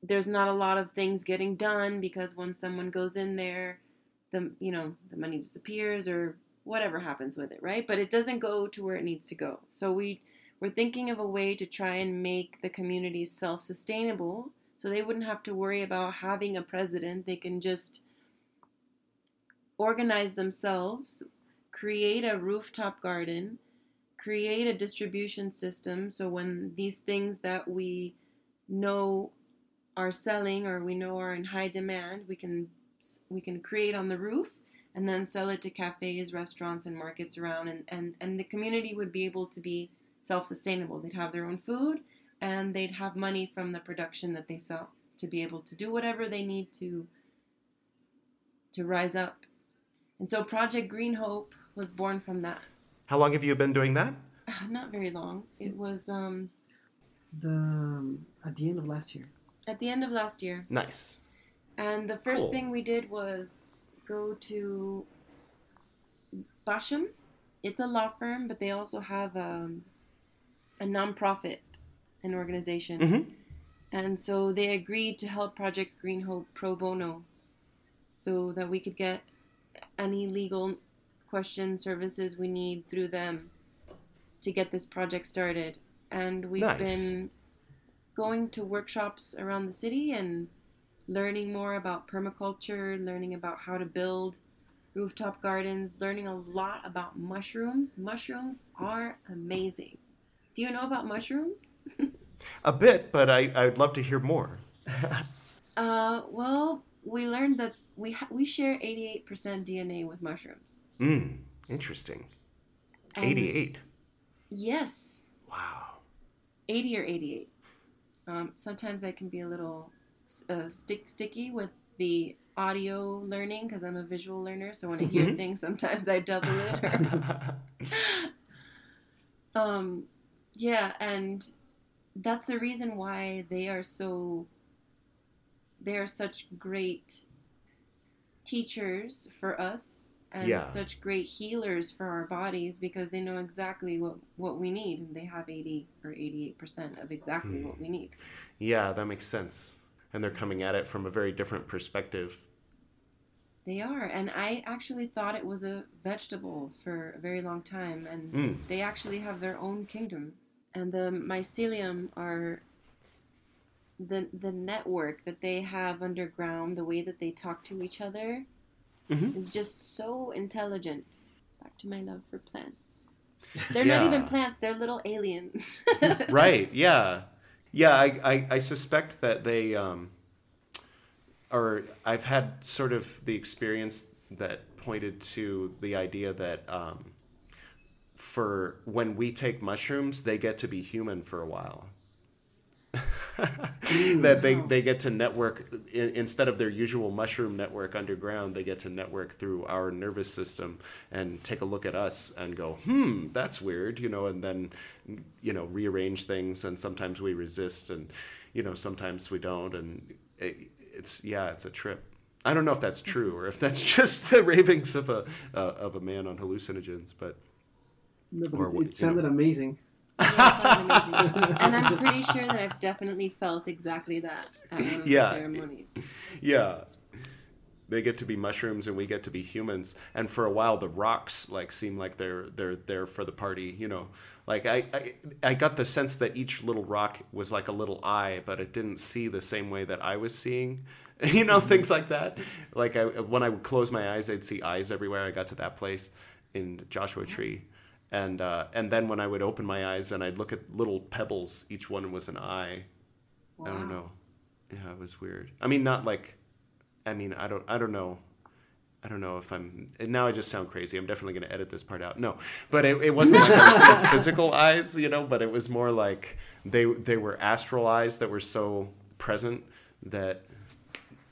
there's not a lot of things getting done because when someone goes in there, the you know the money disappears or whatever happens with it, right? But it doesn't go to where it needs to go. So we we're thinking of a way to try and make the communities self-sustainable so they wouldn't have to worry about having a president. They can just organize themselves, create a rooftop garden, create a distribution system so when these things that we know are selling or we know are in high demand, we can we can create on the roof and then sell it to cafes, restaurants and markets around and, and, and the community would be able to be self-sustainable. They'd have their own food and they'd have money from the production that they sell to be able to do whatever they need to to rise up and so Project Green Hope was born from that. How long have you been doing that? Not very long. It was um, the um, at the end of last year. At the end of last year. Nice. And the first Cool. thing we did was go to Basham. It's a law firm, but they also have um, a nonprofit, an organization. Mhm. And so they agreed to help Project Green Hope pro bono so that we could get any legal question services we need through them to get this project started. And we've Nice. been going to workshops around the city and learning more about permaculture, learning about how to build rooftop gardens, learning a lot about mushrooms. Mushrooms are amazing. Do you know about mushrooms? A bit, but I, I'd love to hear more. *laughs* Uh, well, we learned that we ha- we share 88% DNA with mushrooms. Mm, interesting. And 88. Yes, Wow. 80 or 88. Um, sometimes I can be a little uh, stick sticky with the audio learning because I'm a visual learner. So when I hear Mhm. things, sometimes I double it. Or, *laughs* *laughs* um, yeah, and that's the reason why they are so. They are such great teachers for us and Yeah. such great healers for our bodies because they know exactly what, what we need and they have 80 or 88% of exactly Hmm. what we need. yeah, that makes sense. And they're coming at it from a very different perspective. They are. And I actually thought it was a vegetable for a very long time. And Mm. they actually have their own kingdom. And the mycelium are the, the network that they have underground, the way that they talk to each other Mhm. is just so intelligent. Back to my love for plants. *laughs* They're not even plants, they're little aliens. *laughs* right yeah yeah I, I, I suspect that they um, or i've had sort of the experience that pointed to the idea that um, for when we take mushrooms they get to be human for a while. *laughs* That they, they get to network in, instead of their usual mushroom network underground they get to network through our nervous system and take a look at us and go hmm that's weird you know and then you know rearrange things and sometimes we resist and you know sometimes we don't and it, it's yeah it's a trip. I don't know if that's true or if that's *laughs* just the ravings of a uh, of a man on hallucinogens but No, but Or it, *laughs* it sounded amazing. Yeah, it sounds amazing. and I'm pretty sure that I've definitely felt exactly that at one of Yeah. the ceremonies. yeah they get to be mushrooms and we get to be humans and for a while the rocks like seem like they're they're there for the party you know like I, I i got the sense that each little rock was like a little eye but it didn't see the same way that i was seeing *laughs* you know things like that like I, when i would close my eyes i'd see eyes everywhere i got to that place in joshua tree and uh, and then when I would open my eyes and I'd look at little pebbles, each one was an eye. I don't know. Yeah, it was weird. I mean, not like, I mean, I don't, I don't know. I don't know if I'm now. I just sound crazy. I'm definitely going to edit this part out. No, but it, it wasn't like I was *laughs* physical eyes, you know. But it was more like they they were astral eyes that were so present that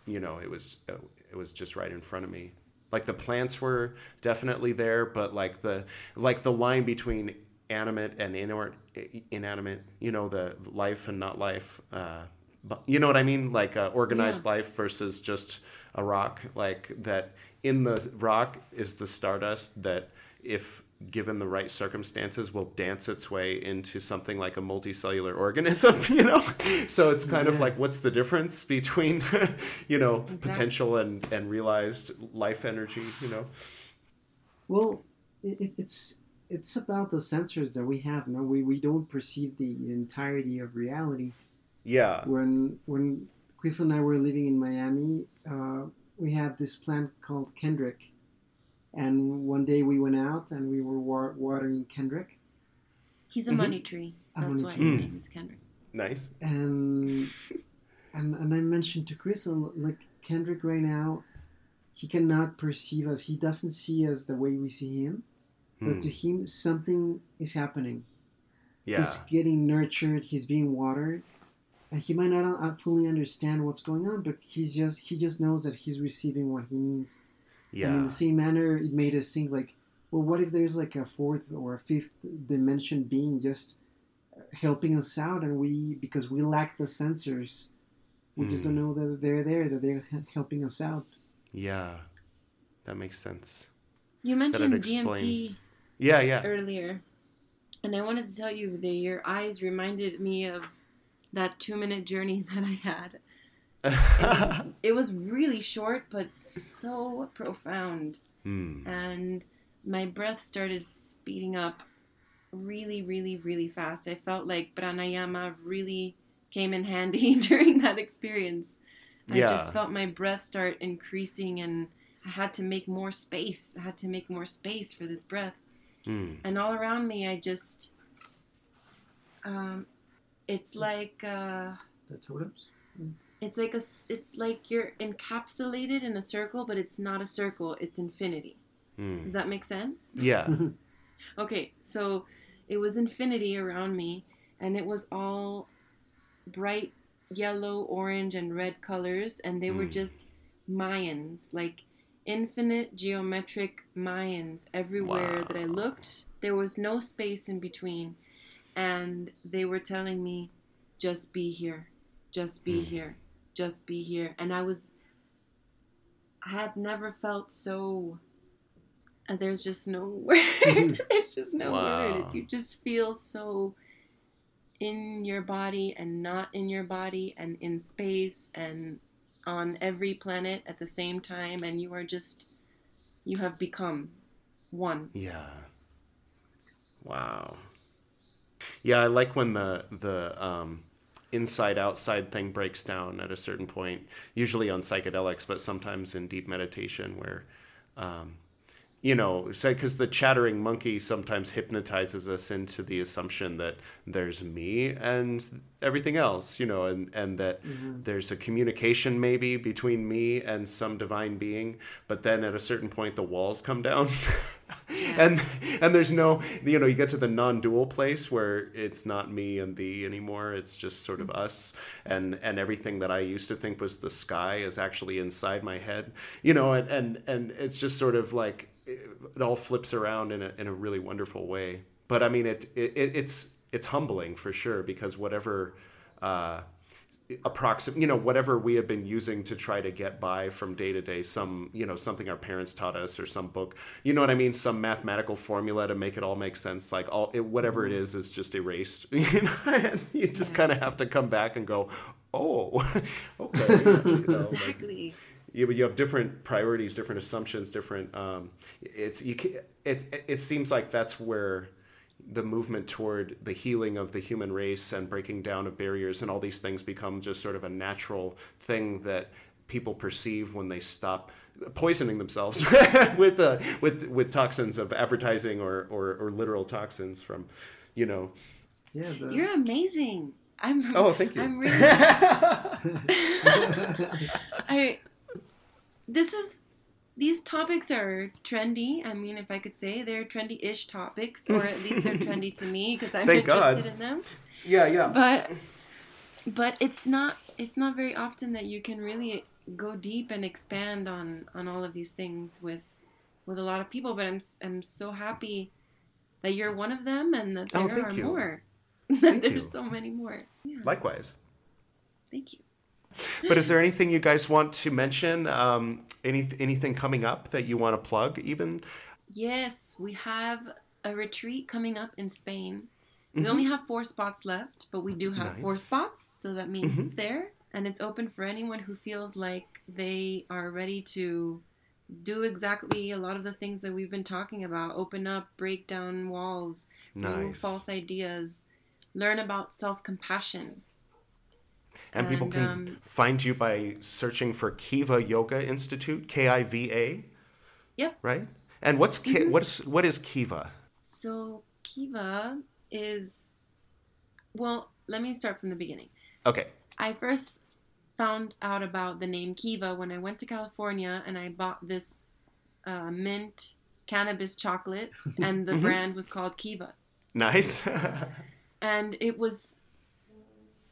you know it was it was just right in front of me. Like the plants were definitely there, but like the like the line between animate and inor- inanimate, you know, the life and not life. Uh, but you know what I mean? Like uh, organized Yeah. life versus just a rock. Like that in the rock is the stardust that if given the right circumstances will dance its way into something like a multicellular organism *laughs* you know so it's kind of like what's the difference between *laughs* you know potential and and realized life energy you know Well, it, it- it's it's about the sensors that we have. No, we, we don't perceive the entirety of reality. yeah When when Chris and I were living in Miami, uh, we had this plant called Kendrick, and one day we went out and we were wa- watering Kendrick, He's a Mhm. money tree. That's money why tree. his Mm. name is Kendrick. nice and and and I mentioned to Chris, uh, like Kendrick right now, he cannot perceive us. He doesn't see us the way we see him. But Hmm. to him, something is happening. yeah He's getting nurtured. He's being watered, and he might not uh, fully understand what's going on, but he's just he just knows that he's receiving what he needs. And in the same manner, it made us think like, well, what if there's like a fourth or a fifth dimension being just helping us out, and we because we lack the sensors, we just don't hmm. know that they're there, that they're helping us out. yeah that makes sense You mentioned. DMT yeah yeah earlier, and I wanted to tell you that your eyes reminded me of that two minute journey *laughs* that I had. *laughs* It was really short, but so profound. Hmm. and my breath started speeding up really, really, really fast. I felt like pranayama really came in handy *laughs* during that experience. I Yeah. just felt my breath start increasing, and I had to make more space. I had to make more space for this breath. Hmm. And all around me, I just, um, it's like, uh, The totems. It's like a, s- it's like you're encapsulated in a circle, but it's not a circle. It's infinity. Hmm. Does that make sense? yeah *laughs* Okay, so it was infinity around me, and it was all bright yellow, orange, and red colors, and they were Mm. just Mayans, like infinite geometric Mayans everywhere that I looked. There was no space in between, and they were telling me, just be here, just be Mm. here, just be here. And I was, I had never felt so. And *laughs* *laughs* there's just no word. there's just no Wow. word. You just feel so in your body and not in your body and in space and on every planet at the same time and you are just you have become one Yeah. Wow. Yeah, I like when the the um, inside outside thing breaks down at a certain point. Usually on psychedelics, but sometimes in deep meditation, where um, you know, because the chattering monkey sometimes hypnotizes us into the assumption that there's me and everything else, you know, and and that mm-hmm. there's a communication maybe between me and some divine being, but then at a certain point the walls come down. *laughs* and and there's no you know you get to the non-dual place where it's not me and thee anymore it's just sort of mm-hmm. us. And and everything that i used to think was the sky is actually inside my head you know and and, and it's just sort of like it, it all flips around in a, in a really wonderful way. But i mean it, it it's it's humbling for sure because whatever uh approximate you know whatever we have been using to try to get by from day to day some you know something our parents taught us or some book you know what i mean? Some mathematical formula to make it all make sense like all it, whatever it is is just erased *laughs* you know? And you just kind of have to come back and go oh *laughs* okay you know, like, exactly you, you have different priorities, different assumptions, different. Um, it's you. Can, it it seems like that's where the movement toward the healing of the human race and breaking down of barriers and all these things become just sort of a natural thing that people perceive when they stop poisoning themselves *laughs* with uh, with with toxins of advertising or, or or literal toxins from, you know. Yeah. The, You're amazing. I'm. Oh, thank you. I'm really. *laughs* *laughs* I. This is. These topics are trendy. I mean, if I could say they're trendy-ish topics, or at least they're trendy to me because I'm *laughs* Thank God. interested in them. Yeah, yeah. But, but it's not. It's not very often that you can really go deep and expand on on all of these things with with a lot of people. But I'm I'm so happy that you're one of them, and that Oh, there thank are you. more. *laughs* Thank There's you. so many more. Yeah. Likewise. Thank you. But is there anything you guys want to mention? Um, any anything coming up that you want to plug? Even Yes, we have a retreat coming up in Spain. Mm-hmm. We only have four spots left, but we do have four spots, so that means Mhm. it's there and it's open for anyone who feels like they are ready to do exactly a lot of the things that we've been talking about open up, break down walls, remove false ideas, learn about self compassion. And people can um, find you by searching for Kiva Yoga Institute, K I V A. Yep. Right. And what's Ki- Mhm. what's what is Kiva? So, Kiva is, well, let me start from the beginning. Okay. I first found out about the name Kiva when I went to California and I bought this uh, mint cannabis chocolate, and the *laughs* Mhm. brand was called Kiva, Nice. *laughs* and it was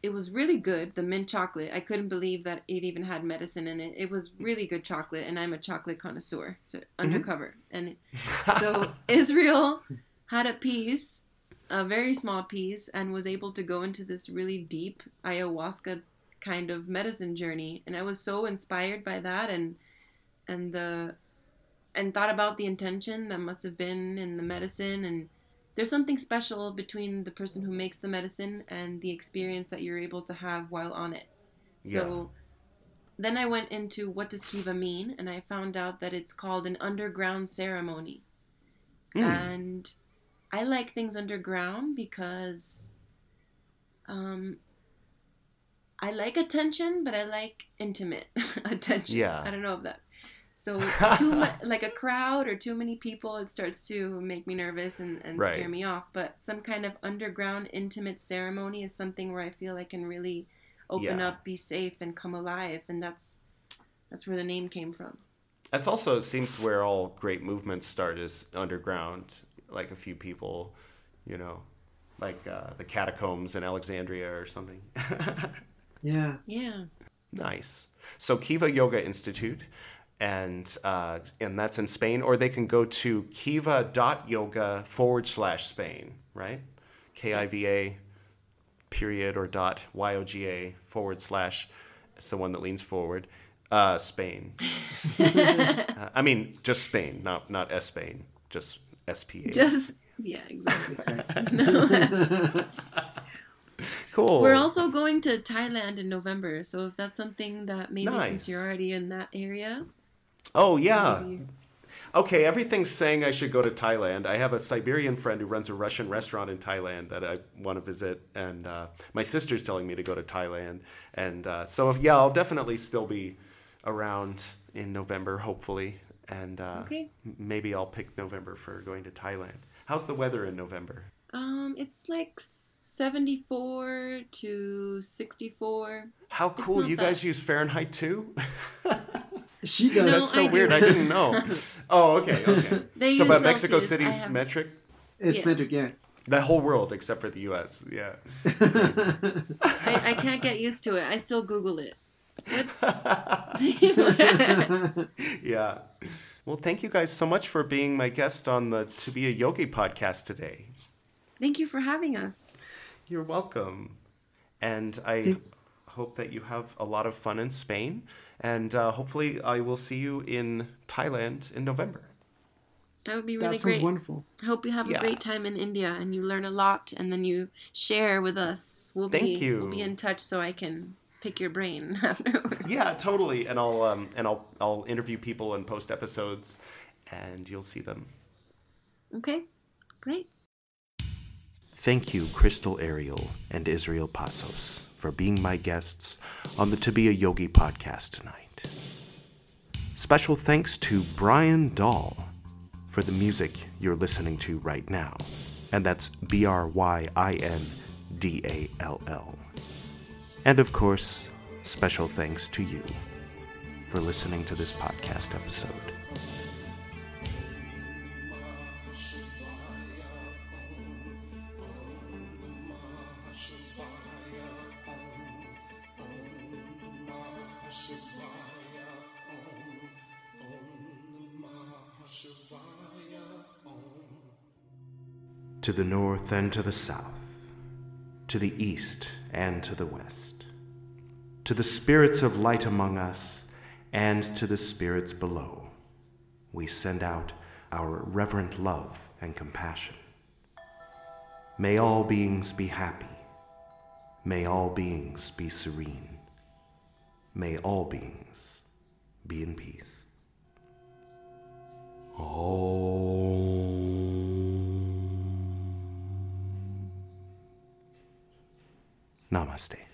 it was really good. The mint chocolate, I couldn't believe that it even had medicine in it. It was really good chocolate, and I'm a chocolate connoisseur, so mm-hmm. undercover. And *laughs* so Israel had a piece, a very small piece, and was able to go into this really deep ayahuasca kind of medicine journey. And I was so inspired by that, and and the and thought about the intention that must have been in the medicine. And there's something special between the person who makes the medicine and the experience that you're able to have while on it. So. Then I went into what does kiva mean, and I found out that it's called an underground ceremony. Mm. And I like things underground because um, I like attention, but I like intimate *laughs* attention. Yeah. I don't know if that. So *laughs* too much, like a crowd or too many people, it starts to make me nervous and, and Right. scare me off. But some kind of underground intimate ceremony is something where I feel I can really open Yeah. up, be safe, and come alive. And that's that's where the name came from. That's also seems where all great movements start is underground. Like a few people, you know, like uh, the catacombs in Alexandria or something. *laughs* yeah. Yeah. Nice. So Kiva Yoga Institute, and uh, and that's in Spain, or they can go to kiva.yoga forward slash Spain, right? K I V A period or dot Y O G A forward slash. It's the one that leans forward. Uh, Spain. *laughs* Uh, I mean, just Spain, not not Spain, just S P A. Just yeah, exactly. Exactly. *laughs* *laughs* No, cool. We're also going to Thailand in November, so if that's something that maybe Nice. since you're already in that area, Oh yeah. Okay, everything's saying I should go to Thailand. I have a Siberian friend who runs a Russian restaurant in Thailand that I want to visit, and uh, my sister's telling me to go to Thailand. And uh, so, yeah, I'll definitely still be around in November, hopefully, and uh, Okay. maybe I'll pick November for going to Thailand. How's the weather in November? um, it's like 74 to 64. How cool! You bad. guys use Fahrenheit too? *laughs* She does. No, That's so I do. weird. I didn't know. *laughs* Oh, okay, okay. They so, use but Mexico Celsius. City's have- metric, it's Yes. magic, yeah. the whole world except for the U.S. Yeah. *laughs* I, I can't get used to it. I still Google it. What's *laughs* yeah. Well, thank you guys so much for being my guest on the To Be a Yogi podcast today. Thank you for having us. You're welcome. And I Thank- hope that you have a lot of fun in Spain. And uh, hopefully, I will see you in Thailand in November. That would be really that sounds great. wonderful. I hope you have Yeah. a great time in India and you learn a lot and then you share with us. We'll Thank be you. we'll be in touch so I can pick your brain *laughs* afterwards. Yeah, totally. And I'll um, and I'll I'll interview people and post episodes, and you'll see them. Okay. Great. Thank you, Crystal Ariel and Israel Pasos, for being my guests on the To Be a Yogi podcast tonight. Special thanks to Bryin Dall for the music you're listening to right now, and that's B R Y I N D A L L. And of course, special thanks to you for listening to this podcast episode. To the north and to the south, to the east and to the west, to the spirits of light among us and to the spirits below, we send out our reverent love and compassion. May all beings be happy. May all beings be serene. May all beings be in peace. Oh. ナマステ